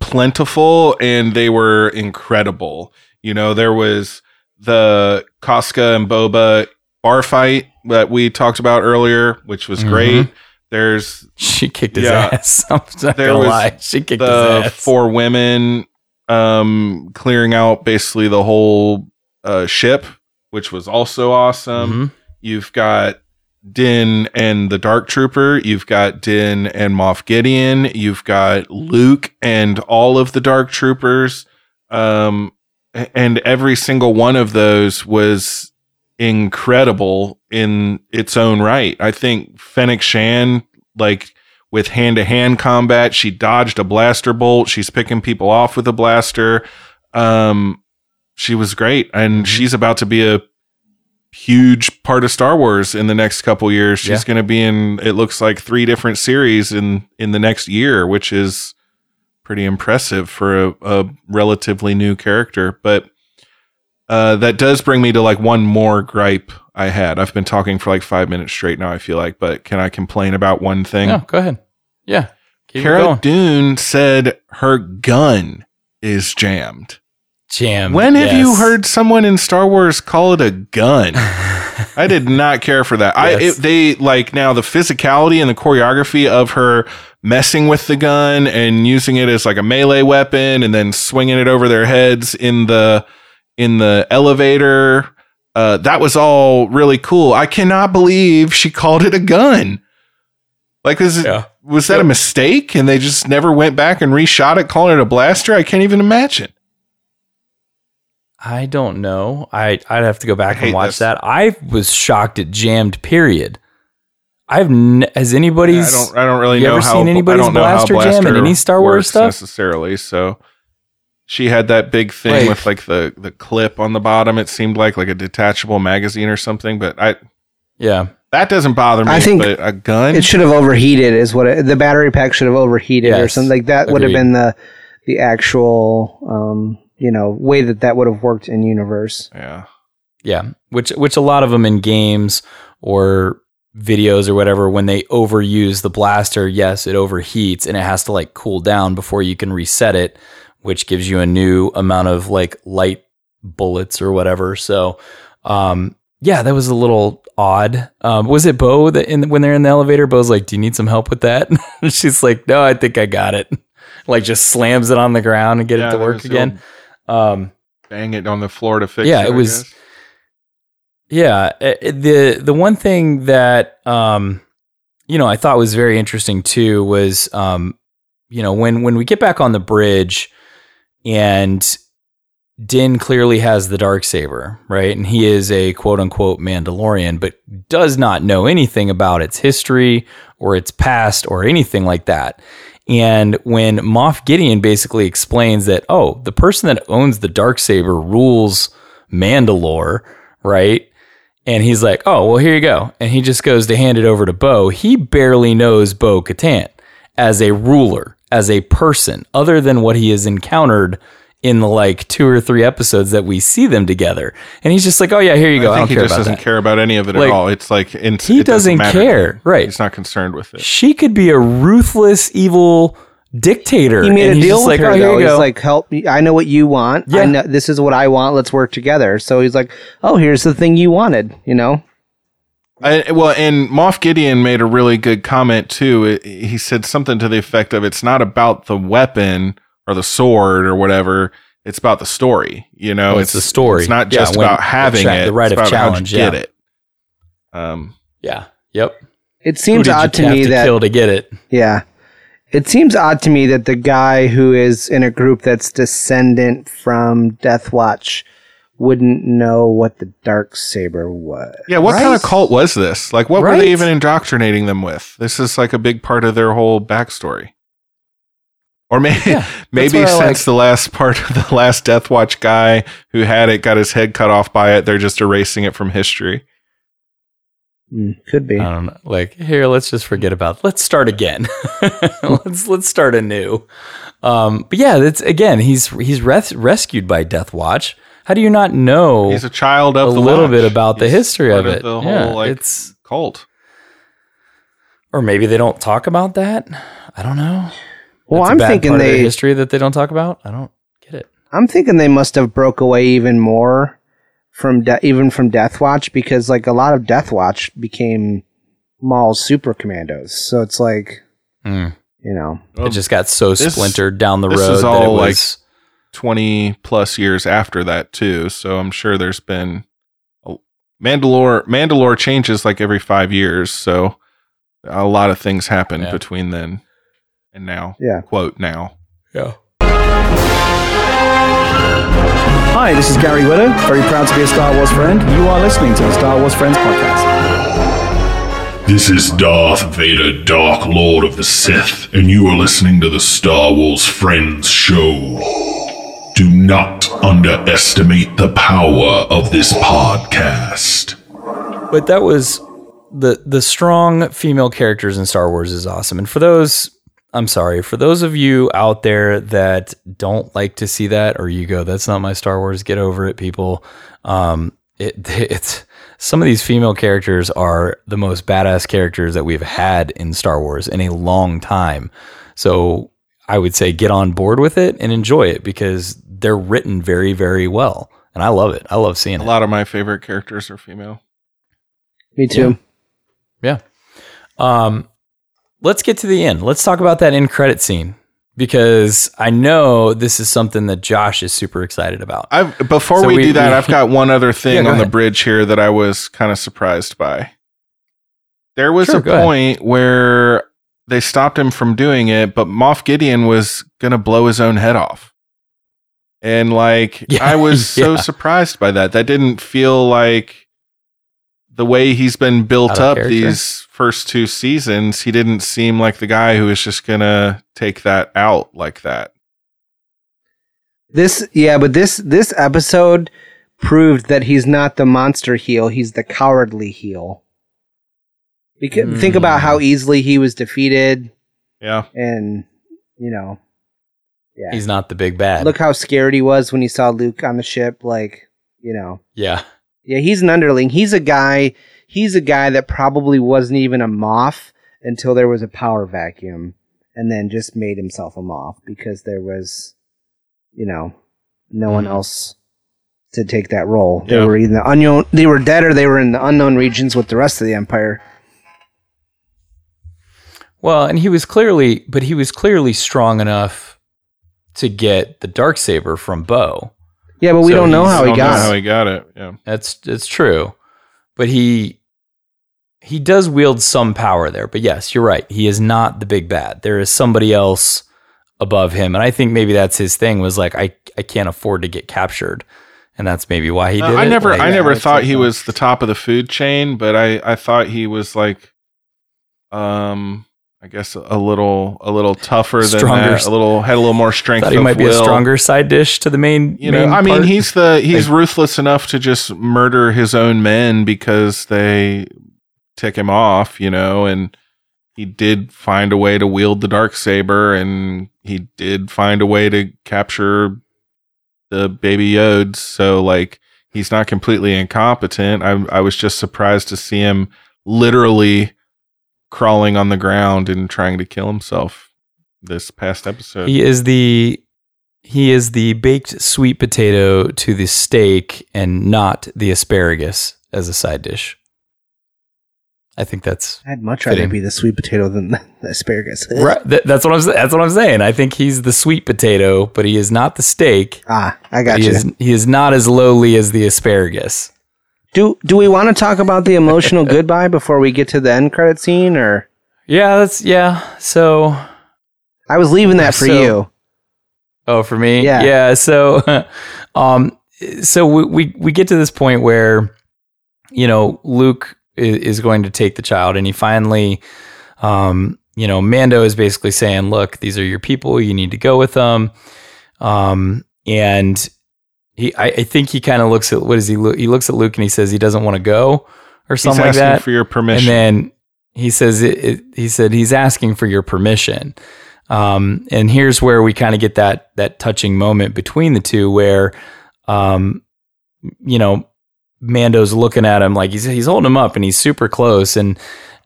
plentiful and they were incredible. You know, there was the Koska and Boba bar fight that we talked about earlier, which was Mhm. great. There's she kicked his Yeah. ass. (laughs) I'm not there gonna was lie. She kicked the his ass. four women um clearing out basically the whole uh ship which was also awesome. Mhm. you've got din and the dark trooper. You've got din and moff gideon. You've got luke and all of the dark troopers. Um and every single one of those was incredible in its own right i think fennec shand like with hand to hand combat. She dodged a blaster bolt. She's picking people off with a blaster. Um, she was great, and she's about to be a huge part of Star Wars in the next couple years. She's Yeah. going to be in it looks like three different series in in the next year, which is pretty impressive for a, a relatively new character. But uh, that does bring me to like one more gripe I had. I've been talking for like five minutes straight now. I feel like, but can I complain about one thing? no go ahead yeah Cara. Dune said her gun is jammed. Jam. When have you heard someone in Star Wars call it a gun? (laughs) I did not care for that. I it, they like now the physicality and the choreography of her messing with the gun and using it as like a melee weapon and then swinging it over their heads in the in the elevator. Uh, that was all really cool. I cannot believe she called it a gun. Like, was, it, was that a mistake and they just never went back and reshot it, calling it a blaster? I can't even imagine. I don't know. I I'd have to go back and watch this. that. I was shocked it jammed. Period. I've n- has anybody's. I don't. I don't really you know ever how. seen I anybody's don't know how blaster, jam in any Star Wars stuff? necessarily. So she had that big thing Like- with like the the clip on the bottom. It seemed like like a detachable magazine or something. But I Yeah, that doesn't bother me. I think but a gun. It should have overheated, is what it, the battery pack should have overheated or something like that. Would have been the the actual, um, you know, way that that would have worked in universe. Yeah, yeah. Which which a lot of them in games or videos or whatever when they overuse the blaster, yes, it overheats and it has to like cool down before you can reset it, which gives you a new amount of like light bullets or whatever. So, um, yeah, that was a little odd. Um, was it Bo that in when they're in the elevator? Bo's like, "Do you need some help with that?" (laughs) She's like, "No, I think I got it." (laughs) like just slams it on the ground and get Yeah, it to work again. Um, bang it on the floor to fix. It. Yeah, it, it was. Yeah, uh, the the one thing that um, you know I thought was very interesting too was um, you know when when we get back on the bridge and Din clearly has the dark saber, right? And he is a quote unquote Mandalorian, but does not know anything about its history or its past or anything like that. And when Moff Gideon basically explains that, oh, the person that owns the dark saber rules Mandalore, right? And he's like, oh, well, here you go. And he just goes to hand it over to Bo. He barely knows Bo Katan as a ruler, as a person, other than what he has encountered in the like two or three episodes that we see them together. And he's just like, oh, yeah, here you go. I, I don't think he care just about doesn't that. care about any of it Like, at all. It's like in, he it doesn't doesn't matter care, right. He's not concerned with it. She could be a ruthless, evil dictator. He made and a deal with like, her oh, here though. you He's like, "Help me! I know what you want. Yeah. I know this is what I want. Let's work together." So he's like, "Oh, here's the thing you wanted." You know, I, well, and Moff Gideon made a really good comment too. He said something to the effect of, "It's not about the weapon or the sword or whatever. It's about the story. You know, Well, it's the story. It's not Yeah, just when- about the having cha- it. the right it's of about how'd challenge, you get yeah. it. Um, yeah. Yep. it seems odd to me to that kill to get it. yeah, it seems odd to me that the guy who is in a group that's descendant from Death Watch wouldn't know what the dark saber was. yeah, what kind of cult was this? Like, what were they even indoctrinating them with? This is like a big part of their whole backstory. Or (laughs) maybe, maybe since like. the last part of the (laughs) last Death Watch guy who had it got his head cut off by it, they're just erasing it from history. Mm, could be. I don't know. Like here, let's just forget about. Let's start again. (laughs) let's let's start anew. Um, but yeah, that's again. He's he's res- rescued by Death Watch. How do you not know? He's a child of a the little Watch. bit about the He's history of part it. the whole yeah, like it's cult. or maybe they don't talk about that. I don't know. Well, That's a I'm bad thinking part of they- history that they don't talk about. I don't get it. I'm thinking they must have broke away even more from de- even from Death Watch because like a lot of Death Watch became Maul's super commandos. So it's like Mm. you know, It just got so This- splintered down the this road is that all it like was. 20 plus years after that too so i'm sure there's been a, mandalore mandalore changes like every five years so a lot of things happen Yeah. between then and now Yeah. quote now yeah Hi, this is Gary Widow, very proud to be a Star Wars friend. You are listening to the Star Wars Friends podcast. This is Darth Vader, Dark Lord of the Sith, and you are listening to the Star Wars Friends Show. Do not underestimate the power of this podcast. But that was the the strong female characters in Star Wars is awesome. And for those I'm sorry, for those of you out there that don't like to see that or you go that's not my Star Wars, get over it people. Um it (laughs) it's some of these female characters are the most badass characters that we've had in Star Wars in a long time. So I would say get on board with it and enjoy it because they're written very very well, and I love it. I love seeing A it. lot of my favorite characters are female. Me too. Yeah. Um, let's get to the end. Let's talk about that end credit scene because I know this is something that Josh is super excited about. I before So we, we- do that, we- I've got one other (laughs) thing Yeah, go on the bridge here that I was kind of surprised by. There was Sure, a go ahead. point where they stopped him from doing it, but Moff Gideon was gonna blow his own head off. And like (laughs) Yeah, I was (laughs) so yeah. surprised by that. That didn't feel like the way he's been built Out up character? these first two seasons, he didn't seem like the guy who was just gonna take that out like that. This yeah, but this this episode proved that he's not the monster heel, he's the cowardly heel. Because think about how hmm. easily he was defeated Yeah. and you know yeah. He's not the big bad. Look how scared he was when he saw Luke on the ship like, you know. yeah. Yeah, he's an underling. He's a guy he's a guy that probably wasn't even a Moff until there was a power vacuum and then just made himself a Moff because there was you know, no one Mhm. else to take that role. They Yeah. were either unknown they were dead or they were in the unknown regions with the rest of the empire. Well, and he was clearly, but he was clearly strong enough to get the dark saber from Bo. Yeah, but we So don't know how he Don't got how it. he got it. Yeah. That's it's true, but he he does wield some power there. But yes, you're right. He is not the big bad. There is somebody else above him, and I think maybe that's his thing. Was like I I can't afford to get captured, and that's maybe why he Uh, did. I it. never, Like, I yeah, never I'd thought he was the top of the food chain, but I, I thought he was like, um, I guess a little, a little tougher than Stronger. that. A little had a little more strength. thought he might be a stronger side dish to the main. You know, main I mean, part. he's the he's ruthless enough to just murder his own men because they tick him off. You know, and he did find a way to wield the dark saber, and he did find a way to capture the baby Yodes. So like, he's not completely incompetent. I I was just surprised to see him literally crawling on the ground and trying to kill himself this past episode. He is the he is the baked sweet potato to the steak and not the asparagus as a side dish. I think that's I'd much rather Fitting. be the sweet potato than the (laughs) asparagus. right. Th- that's what I'm. That's what I'm saying. I think he's the sweet potato, but he is not the steak. Ah, I got he you. Is, he is not as lowly as the asparagus. Do do we want to talk about the emotional (laughs) goodbye before we get to the end credit scene or Yeah, that's yeah. So I was leaving that for So- you. Oh, for me? Yeah. Yeah. So, (laughs) um, so we, we, we get to this point where, you know, Luke is, is going to take the child and he finally, um, you know, Mando is basically saying, look, these are your people. You need to go with them. Um, and he, I, I think he kind of looks at, what is he? look? He looks at Luke and he says he doesn't want to go or something like that. for your permission. And then he says, it, it, he said, he's asking for your permission. Um, and here's where we kind of get that, that touching moment between the two where, um, you know, Mando's looking at him like he's, he's holding him up and he's super close. And,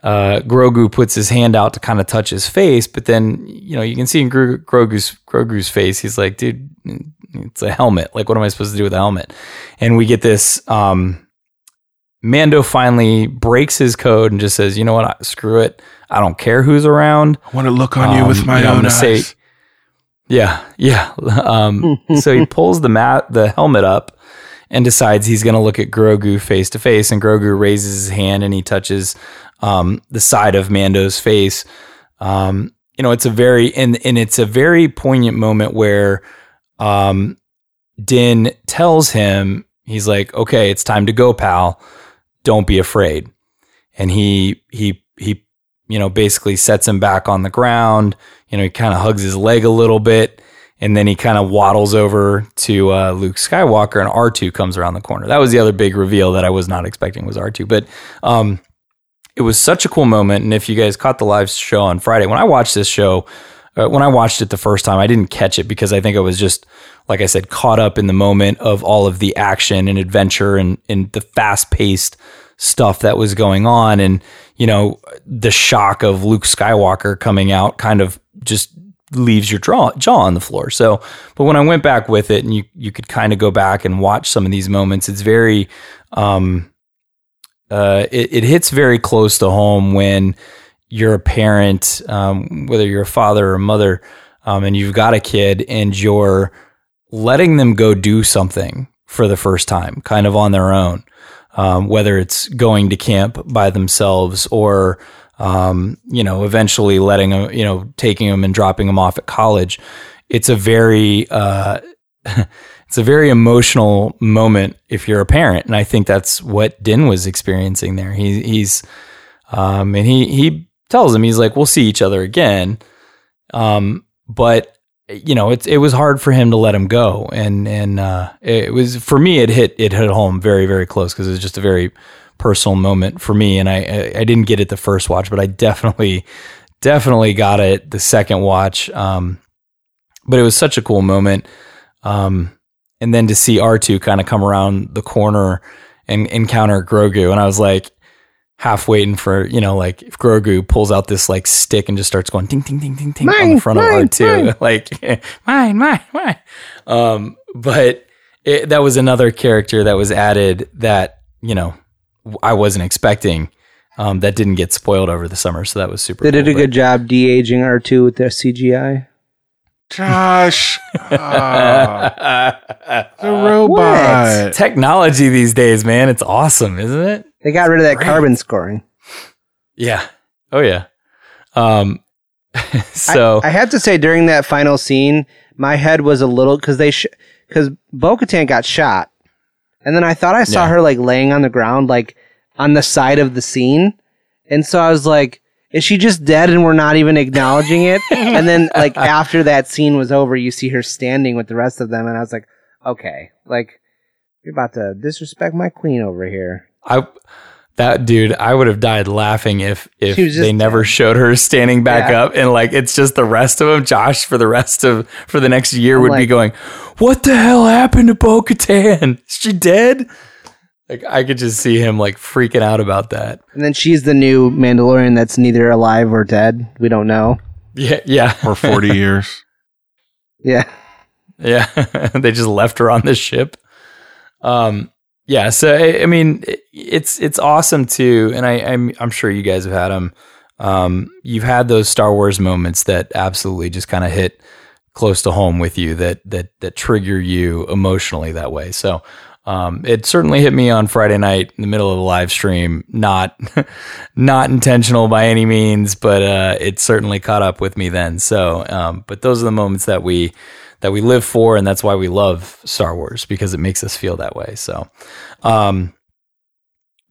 uh, Grogu puts his hand out to kind of touch his face, but then, you know, you can see in Gro- Grogu's, Grogu's face, he's like, dude, it's a helmet. Like, what am I supposed to do with a helmet? And we get this, um, Mando finally breaks his code and just says, "You know what? I- Screw it. I don't care who's around. I want to look on you with Um, my you know, own gonna eyes. say- Yeah, yeah. (laughs) Um, so he (laughs) pulls the mat, the helmet up, and decides he's going to look at Grogu face to face. And Grogu raises his hand and he touches um, the side of Mando's face. Um, you know, it's a very and and it's a very poignant moment where um, Din tells him he's like, "Okay, it's time to go, pal. Don't be afraid." And he he he you know basically sets him back on the ground. You know, he kind of hugs his leg a little bit, and then he kind of waddles over to uh, Luke Skywalker, and R two comes around the corner. That was the other big reveal that I was not expecting was R two, but um, it was such a cool moment. And if you guys caught the live show on Friday, when I watched this show, uh, when I watched it the first time, I didn't catch it because I think I was just, like I said, caught up in the moment of all of the action and adventure and, and the fast paced stuff that was going on. And, you know, the shock of Luke Skywalker coming out kind of just leaves your jaw, jaw on the floor. So, but when I went back with it and you, you could kind of go back and watch some of these moments, it's very, um, uh, it, it hits very close to home when you're a parent, um, whether you're a father or a mother, um, and you've got a kid and you're letting them go do something for the first time, kind of on their own, um, whether it's going to camp by themselves or, um, you know, eventually letting them, you know, taking them and dropping them off at college. It's a very, uh, (laughs) it's a very emotional moment if you're a parent, and I think that's what Din was experiencing there. He, he's, um, and he he tells him he's like, we'll see each other again, um, but you know, it it was hard for him to let him go, and and uh, it was for me. It hit it hit home very very close because it was just a very personal moment for me, and I I, I didn't get it the first watch, but I definitely definitely got it the second watch. Um, but it was such a cool moment. Um, and then to see R2 kind of come around the corner and encounter Grogu. And I was like, half waiting for, you know, like if Grogu pulls out this like stick and just starts going ding, ding, ding, ding, ding on the front mine, of R2. mine. (laughs) Like, mine, mine, mine. Um, but it, that was another character that was added that, you know, I wasn't expecting. Um, that didn't get spoiled over the summer, so that was super. They did cool, a good job de aging R2 with their CGI. Josh, (laughs) ah, the robot. Technology these days, man, it's awesome, isn't it? They got rid of that Great. carbon scoring. Yeah. Oh yeah. Um. (laughs) so I, I have to say, during that final scene, my head was a little because they because Bo Katan got shot, and then I thought I saw Yeah. her like laying on the ground, like on the side of the scene, and so I was like, "Is she just dead?" And we're not even acknowledging it. (laughs) and then, like after that scene was over, you see her standing with the rest of them, and I was like, "Okay, like you're about to disrespect my queen over here." I that dude, I would have died laughing if if She was they never showed her standing back Yeah. up and like it's just the rest of them. Josh for the rest of for the next year I'm would be going, "What the hell happened to Bo Katan? Is she dead?" Like I could just see him like freaking out about that. And then she's the new Mandalorian that's neither alive or dead. We don't know. Yeah, yeah. For 40 (laughs) years. Yeah. Yeah, (laughs) they just left her on the ship. Um, yeah. So I, I mean, it- it's it's awesome too, and I, I'm I'm sure you guys have had them. Um, you've had those Star Wars moments that absolutely just kind of hit close to home with you that that that trigger you emotionally that way. So. Um, it certainly hit me on Friday night in the middle of a live stream. Not, (laughs) not intentional by any means, but uh, it certainly caught up with me then. So, um, but those are the moments that we that we live for, and that's why we love Star Wars because it makes us feel that way. So, um,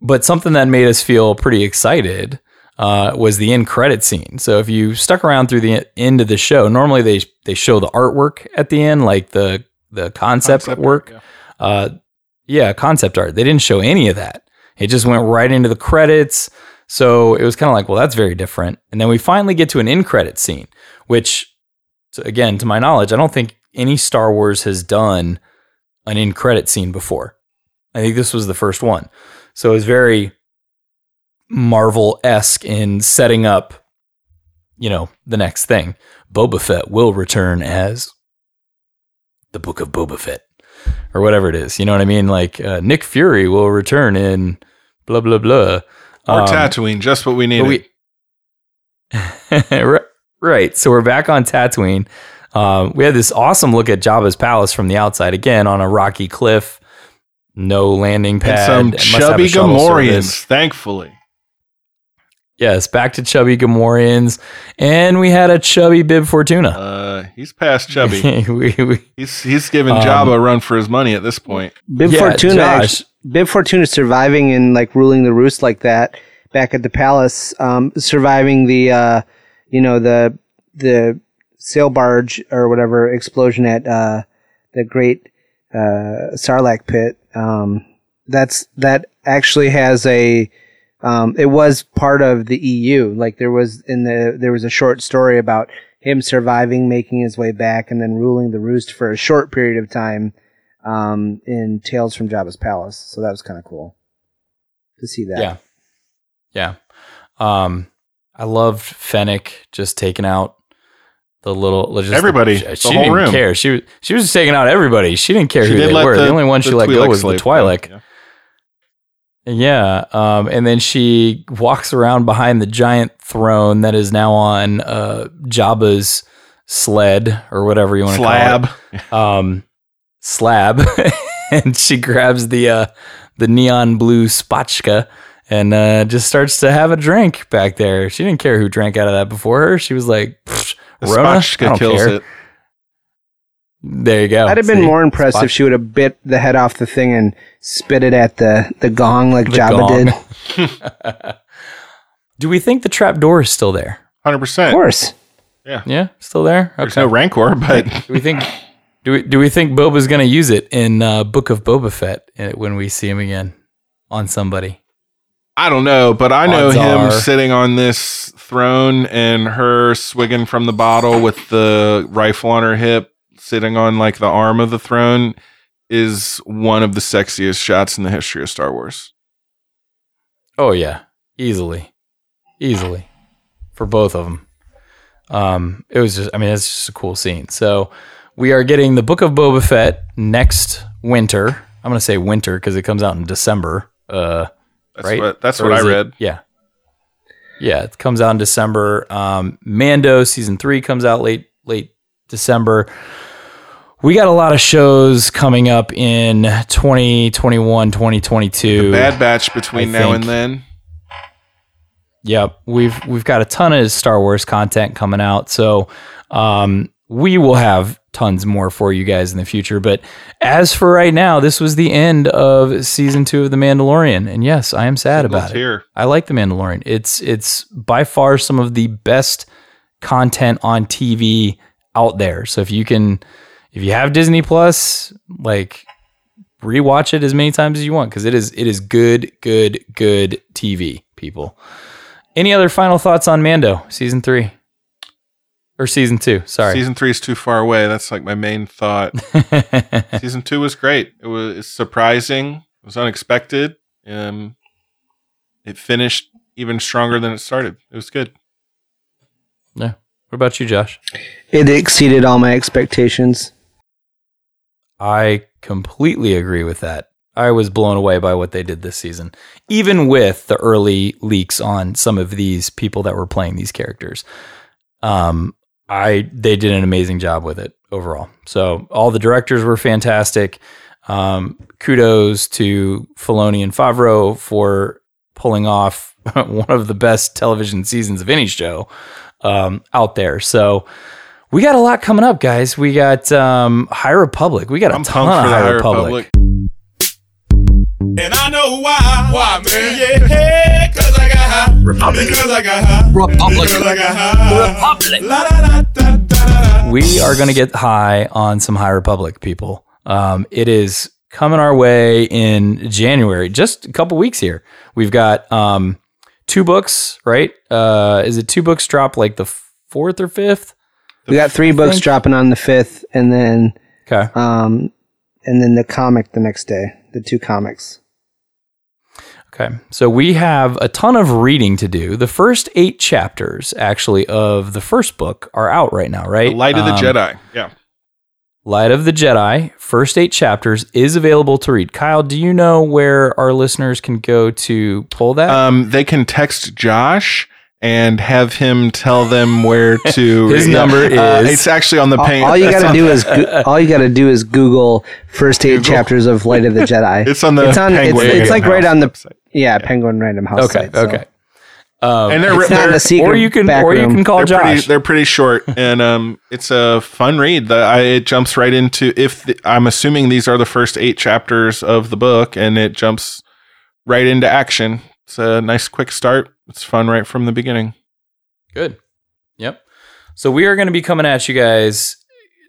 but something that made us feel pretty excited uh, was the end credit scene. So if you stuck around through the end of the show, normally they they show the artwork at the end, like the the concept, Concept art, work. yeah. Uh, yeah, concept art. They didn't show any of that. It just went right into the credits. So it was kind of like, well, that's very different. And then we finally get to an end credit scene, which, again, to my knowledge, I don't think any Star Wars has done an in credit scene before. I think this was the first one. So it was very Marvel esque in setting up, you know, the next thing. Boba Fett will return as the Book of Boba Fett or whatever it is. You know what I mean? Like uh, Nick Fury will return in blah blah blah. Or Um, Tatooine, just what we need. we- (laughs) right. So we're back on Tatooine. Um, we had this awesome look at Jabba's palace from the outside, again on a rocky cliff, no landing and pad. some It must have chubby shuttle Gamorreans, thankfully. Yes, back to chubby Gamorreans, and we had a chubby Bib Fortuna. Uh, he's past chubby. (laughs) we, we, he's he's giving Um, Jabba a run for his money at this point. Bib Yeah, Fortuna, Josh. Bib Fortuna surviving and like ruling the roost like that back at the palace, um, surviving the, uh, you know, the the sail barge or whatever explosion at uh, the Great uh, Sarlacc pit. Um, that's that actually has a. Um, it was part of the EU. Like there was in the there was a short story about him surviving, making his way back, and then ruling the roost for a short period of time um, in Tales from Jabba's Palace. So that was kind of cool to see that. Yeah. Yeah. Um, I loved Fennec just taking out The little just Everybody, She, the she whole didn't room. care. She was she was taking out everybody. She didn't care She who did they were. The, the- only one she the let go was the Twi'lek. Yeah. Um, and then she walks around behind the giant throne that is now on uh, Jabba's sled or whatever you want to Slab. call it. (laughs) Um, slab. (laughs) and she grabs the uh, the neon blue spatchka and uh, just starts to have a drink back there. She didn't care who drank out of that before her. She was like, "Pfft, The Rona, I kills care." it. There you go. I'd have been See? more impressed Spot- if she would have bit the head off the thing and spit it at the, the gong like The Jabba gong. did. (laughs) Do we think the trap door is still there? Hundred percent. Of course. Yeah. Yeah, still there. There's no rancor, but do we think do we do we think Boba's gonna use it in uh, Book of Boba Fett uh, when we see him again on somebody? I don't know, but I know Odds him are- sitting on this throne and her swigging from the bottle with the rifle on her hip, sitting on like the arm of the throne, is one of the sexiest shots in the history of Star Wars. Oh yeah, easily, easily for both of them. Um, it was just, I mean, it's just a cool scene. So we are getting the Book of Boba Fett next winter. I'm gonna say winter because it comes out in December. Uh, That's right? what- that's Or what I it- read. Yeah, yeah, it comes out in December. Um, Mando season three comes out late late December. We got a lot of shows coming up in 2021, 2022. Bad Batch between I now and then. Yep, we've we've got a ton of Star Wars content coming out, so um, we will have tons more for you guys in the future. But as for right now, this was the end of season two of The Mandalorian, and yes, I am sad about it. I like The Mandalorian. It's it's by far some of the best content on TV out there. So if you can, if you have Disney Plus, like rewatch it as many times as you want because it is it is good, good, good TV. People. Any other final thoughts on Mando season three or season two? Sorry, Season three is too far away. That's like my main thought. (laughs) Season two was great. It was surprising. It was unexpected. Um, it finished even stronger than it started. It was good. Yeah. What about you, Josh? It exceeded all my expectations. I completely agree with that. I was blown away by what they did this season, even with the early leaks on some of these people that were playing these characters. Um, I they did an amazing job with it overall. So all the directors were fantastic. Um, kudos to Filoni and Favreau for pulling off (laughs) one of the best television seasons of any show um, out there. So we got a lot coming up, guys. We got um, High Republic. We got a I'm ton of High High Republic. Republic. And I know why. Why, man? Yeah, cause I got high. Republic. Because I got high. Republic. Because I got high. Republic. La da da da da da. We are going to get high on some High Republic people. Um, it is coming our way in January, just a couple weeks here. We've got um, two books, right? Uh, is it two books drop like the fourth or fifth? We got three books think- dropping on the fifth, and then Okay. um, and then the comic the next day. The two comics. Okay. So we have a ton of reading to do. The first eight chapters, actually, of the first book are out right now, right? The Light of the Um, Jedi. Yeah. Light of the Jedi, first eight chapters is available to read. Kyle, do you know where our listeners can go to pull that? Um, they can text Josh and have him tell them where (laughs) to. His number Uh, is- it's actually on the All, paint. all you got to do is go- (laughs) all you got to do is Google first eight chapters of Light of the (laughs) Jedi. It's on the It's on. It's, Penguin it's Random like right on the yeah, Penguin Random House. okay. site, so. okay. Um, and they're, It's not they're a secret or you can or you can call they're Josh. pretty, they're pretty short, and um, it's a fun read. The, I, it jumps right into if the, I'm assuming these are the first eight chapters of the book, and it jumps right into action. It's a nice quick start. It's fun right from the beginning. Good. Yep. So we are going to be coming at you guys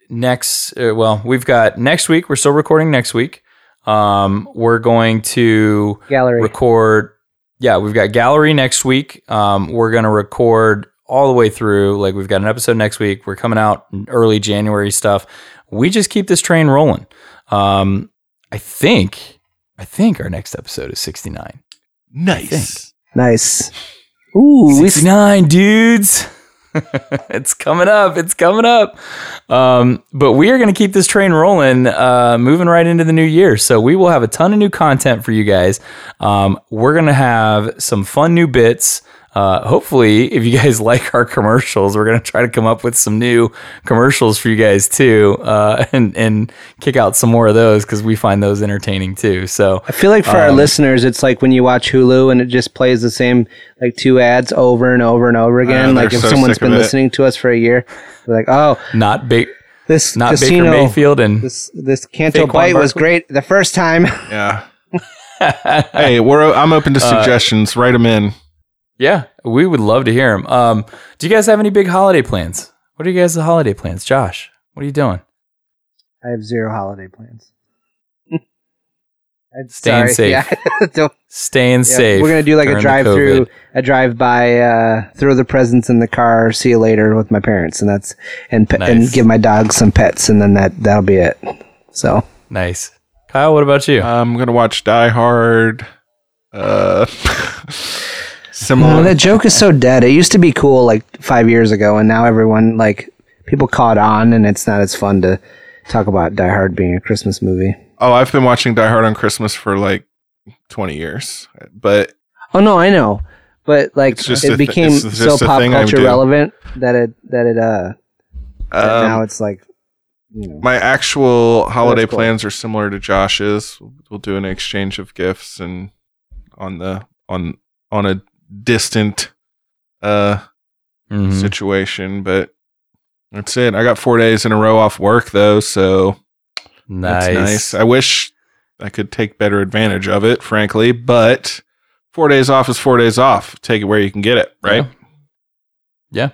next. Uh, well, we've got next week. We're still recording next week. Um, we're going to Gallery. record. Yeah, we've got gallery next week. Um, we're going to record all the way through. Like we've got an episode next week. We're coming out in early January stuff. We just keep this train rolling. Um, I think. I think our next episode is sixty nine. Nice. Nice. Ooh, we, s- Sixty nine dudes. (laughs) it's coming up. It's coming up. Um, but we are going to keep this train rolling, uh, moving right into the new year. So we will have a ton of new content for you guys. Um, we're going to have some fun new bits. Uh, hopefully, if you guys (laughs) like our commercials, we're going to try to come up with some new commercials for you guys too, uh, (laughs) and and kick out some more of those because we find those entertaining too. So I feel like for our um, listeners, it's like when you watch Hulu and it just plays the same like two ads over and over and over again. they're like if so someone's sick of been listening to us for a year, they're like, oh, not big, this not casino, Baker Mayfield and this this Canto Bight was great the first time. Yeah. hey, we're I'm open to Uh, suggestions. Write them in. Yeah, we would love to hear them. Um, do you guys have any big holiday plans? What are you guys' holiday plans, Josh? What are you doing? I have zero holiday plans. (laughs) I'm Staying sorry. (laughs) safe. Yeah. (laughs) Don't- Staying yeah, safe. We're gonna do like a drive through, a drive by, uh, throw the presents in the car, see you later with my parents, and that's and pe- and give my dog some pets, and then that that'll be it. So Nice. Kyle, what about you? I'm gonna watch Die Hard. Uh, No, similar. that joke is so dead. It used to be cool like five years ago, and now everyone like people caught on, and it's not as fun to talk about Die Hard being a Christmas movie. oh, I've been watching Die Hard on Christmas for like 20 years, but Oh no, I know, but like it became it's so pop culture relevant that it that it uh that um, now it's like you know my actual holiday cool. plans are similar to Josh's. We'll do an exchange of gifts and on the on on a distant uh Mhm. situation, but that's it. I got four days in a row off work though, so Nice. that's nice. I wish I could take better advantage of it, frankly, but four days off is four days off. Take it where you can get it, right? Yeah.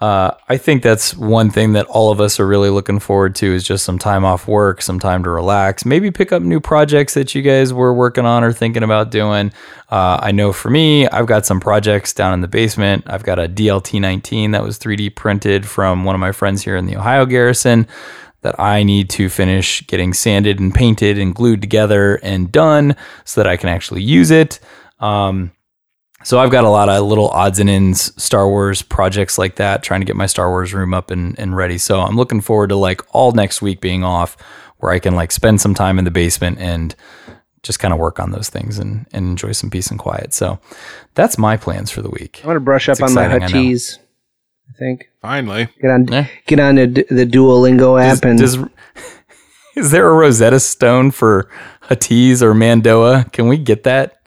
Uh, I think that's one thing that all of us are really looking forward to is just some time off work, some time to relax, maybe pick up new projects that you guys were working on or thinking about doing. Uh, I know for me, I've got some projects down in the basement. I've got a DLT 19 that was 3D printed from one of my friends here in the Ohio Garrison that I need to finish getting sanded and painted and glued together and done so that I can actually use it. Um, so I've got a lot of little odds and ends Star Wars projects like that, trying to get my Star Wars room up and, and ready. So I'm looking forward to like all next week being off where I can like spend some time in the basement and just kind of work on those things and, and enjoy some peace and quiet. So that's my plans for the week. I'm gonna brush up It's on my exciting, I. Huttese. I think Finally. get on Yeah. get on the, the Duolingo app and Does, (laughs) is there a Rosetta Stone for Huttese or Mando'a? Can we get that?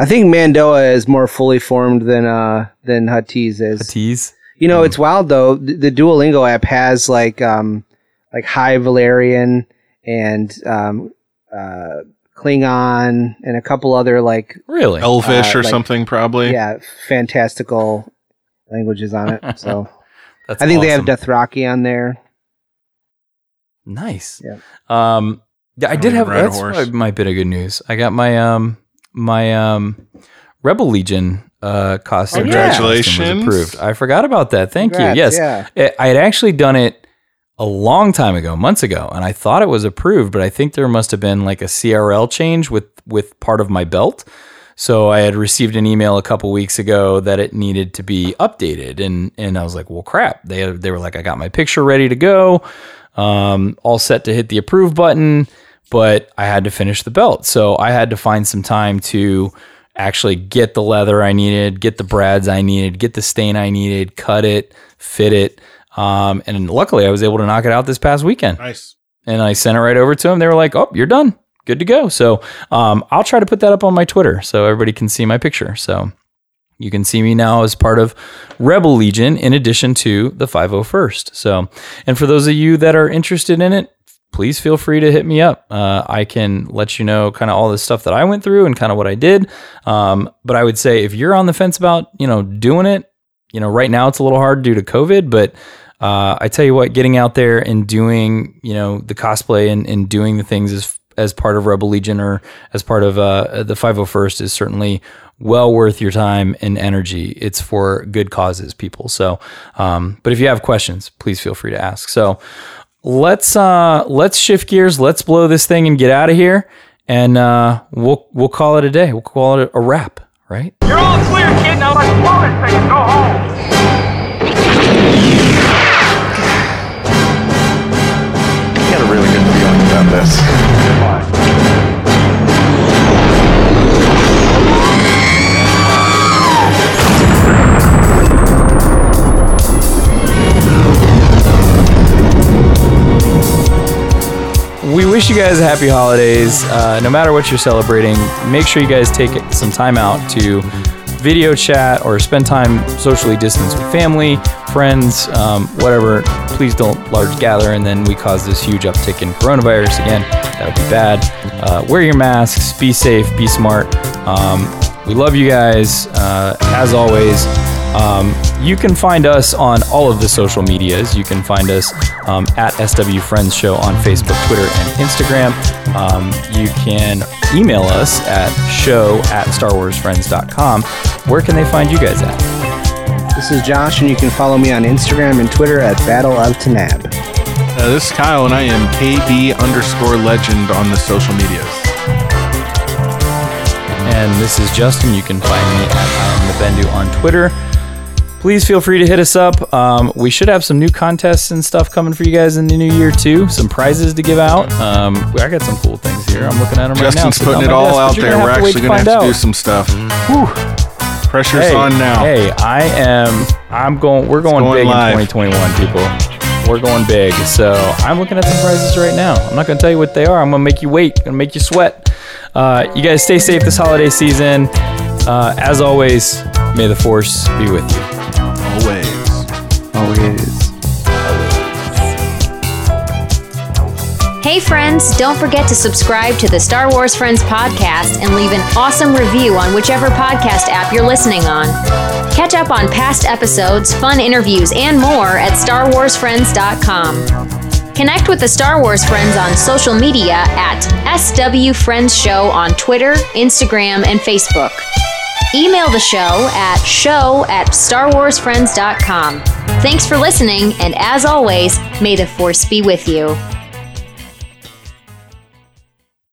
I think Mando'a is more fully formed than uh than Huttese is. Huttese? You know, it's wild though. The, the Duolingo app has like um like High Valyrian and um uh Klingon and a couple other like Really? Elvish Uh, or like- something, probably. yeah fantastical languages on it. So (laughs) That's I think they have awesome. Dothraki on there. Nice. Yeah. Um, yeah, I, I did have a that's my, my bit of good news. I got my um my um Rebel Legion uh costume. Oh, yeah. costume Congratulations. was approved. I forgot about that. Thank Congrats, you. Yes, yeah. I- I had actually done it a long time ago, months ago, and I thought it was approved, but I think there must have been like a CRL change with with part of my belt. So I had received an email a couple weeks ago that it needed to be updated, and and I was like, well, crap. They they were like, I got my picture ready to go, um, all set to hit the approve button, but I had to finish the belt, so I had to find some time to actually get the leather I needed, get the brads I needed, get the stain I needed, cut it, fit it, um, and luckily I was able to knock it out this past weekend Nice. and I sent it right over to them. They were like, "Oh, you're done, good to go." So um, I'll try to put that up on my Twitter so everybody can see my picture. So you can see me now as part of Rebel Legion in addition to the 501st. So, and for those of you that are interested in it, please feel free to hit me up. Uh, I can let you know kind of all the stuff that I went through and kind of what I did. Um, but I would say if you're on the fence about you know doing it, you know right now it's a little hard due to COVID, but uh, I tell you what, getting out there and doing, you know, the cosplay and, and doing the things as as part of Rebel Legion or as part of uh, the 501st is certainly well worth your time and energy. It's for good causes, people. So, um, but if you have questions, please feel free to ask. So, let's uh let's shift gears. Let's blow this thing and get out of here. And uh, we'll we'll call it a day. We'll call it a wrap, right? You're all clear, kid. Now let's blow this thing and go home. I got a really good feeling about this. Wish you guys a happy holidays. Uh, no matter what you're celebrating, make sure you guys take some time out to video chat or spend time socially distanced with family, friends, um, whatever. Please don't large gather, and then we cause this huge uptick in coronavirus again. That would be bad. Uh, wear your masks. Be safe. Be smart. Um, we love you guys. Uh, as always, um, you can find us on all of the social medias. You can find us um, at SW Friends Show on Facebook, Twitter, and Instagram. Um, you can email us at show at starwarsfriends.com. Where can they find you guys at? This is Josh, and you can follow me on Instagram and Twitter at Battle of Tanab. Uh, this is Kyle, and I am KB underscore legend on the social medias. And this is Justin. You can find me at I am the Bendu on Twitter. Please feel free to hit us up. Um, we should have some new contests and stuff coming for you guys in the new year too. Some prizes to give out. Um, I got some cool things here. I'm looking at them right now. Justin's putting it all desk, out there. We're actually going to have to do some stuff. Whew. Pressure's hey, on now. Hey, I am. I'm going. We're going, going big live. in 2021, people. We're going big. So I'm looking at some prizes right now. I'm not going to tell you what they are. I'm going to make you wait. Going to make you sweat. Uh, you guys stay safe this holiday season. Uh, as always, may the force be with you. Always. Hey friends, don't forget to subscribe to the Star Wars Friends podcast and leave an awesome review on whichever podcast app you're listening on. Catch up on past episodes, fun interviews, and more at starwarsfriends.com. Connect with the Star Wars Friends on social media at SW Friends Show on Twitter, Instagram, and Facebook. Email the show at show at starwarsfriends.com. Thanks for listening, and as always, may the Force be with you.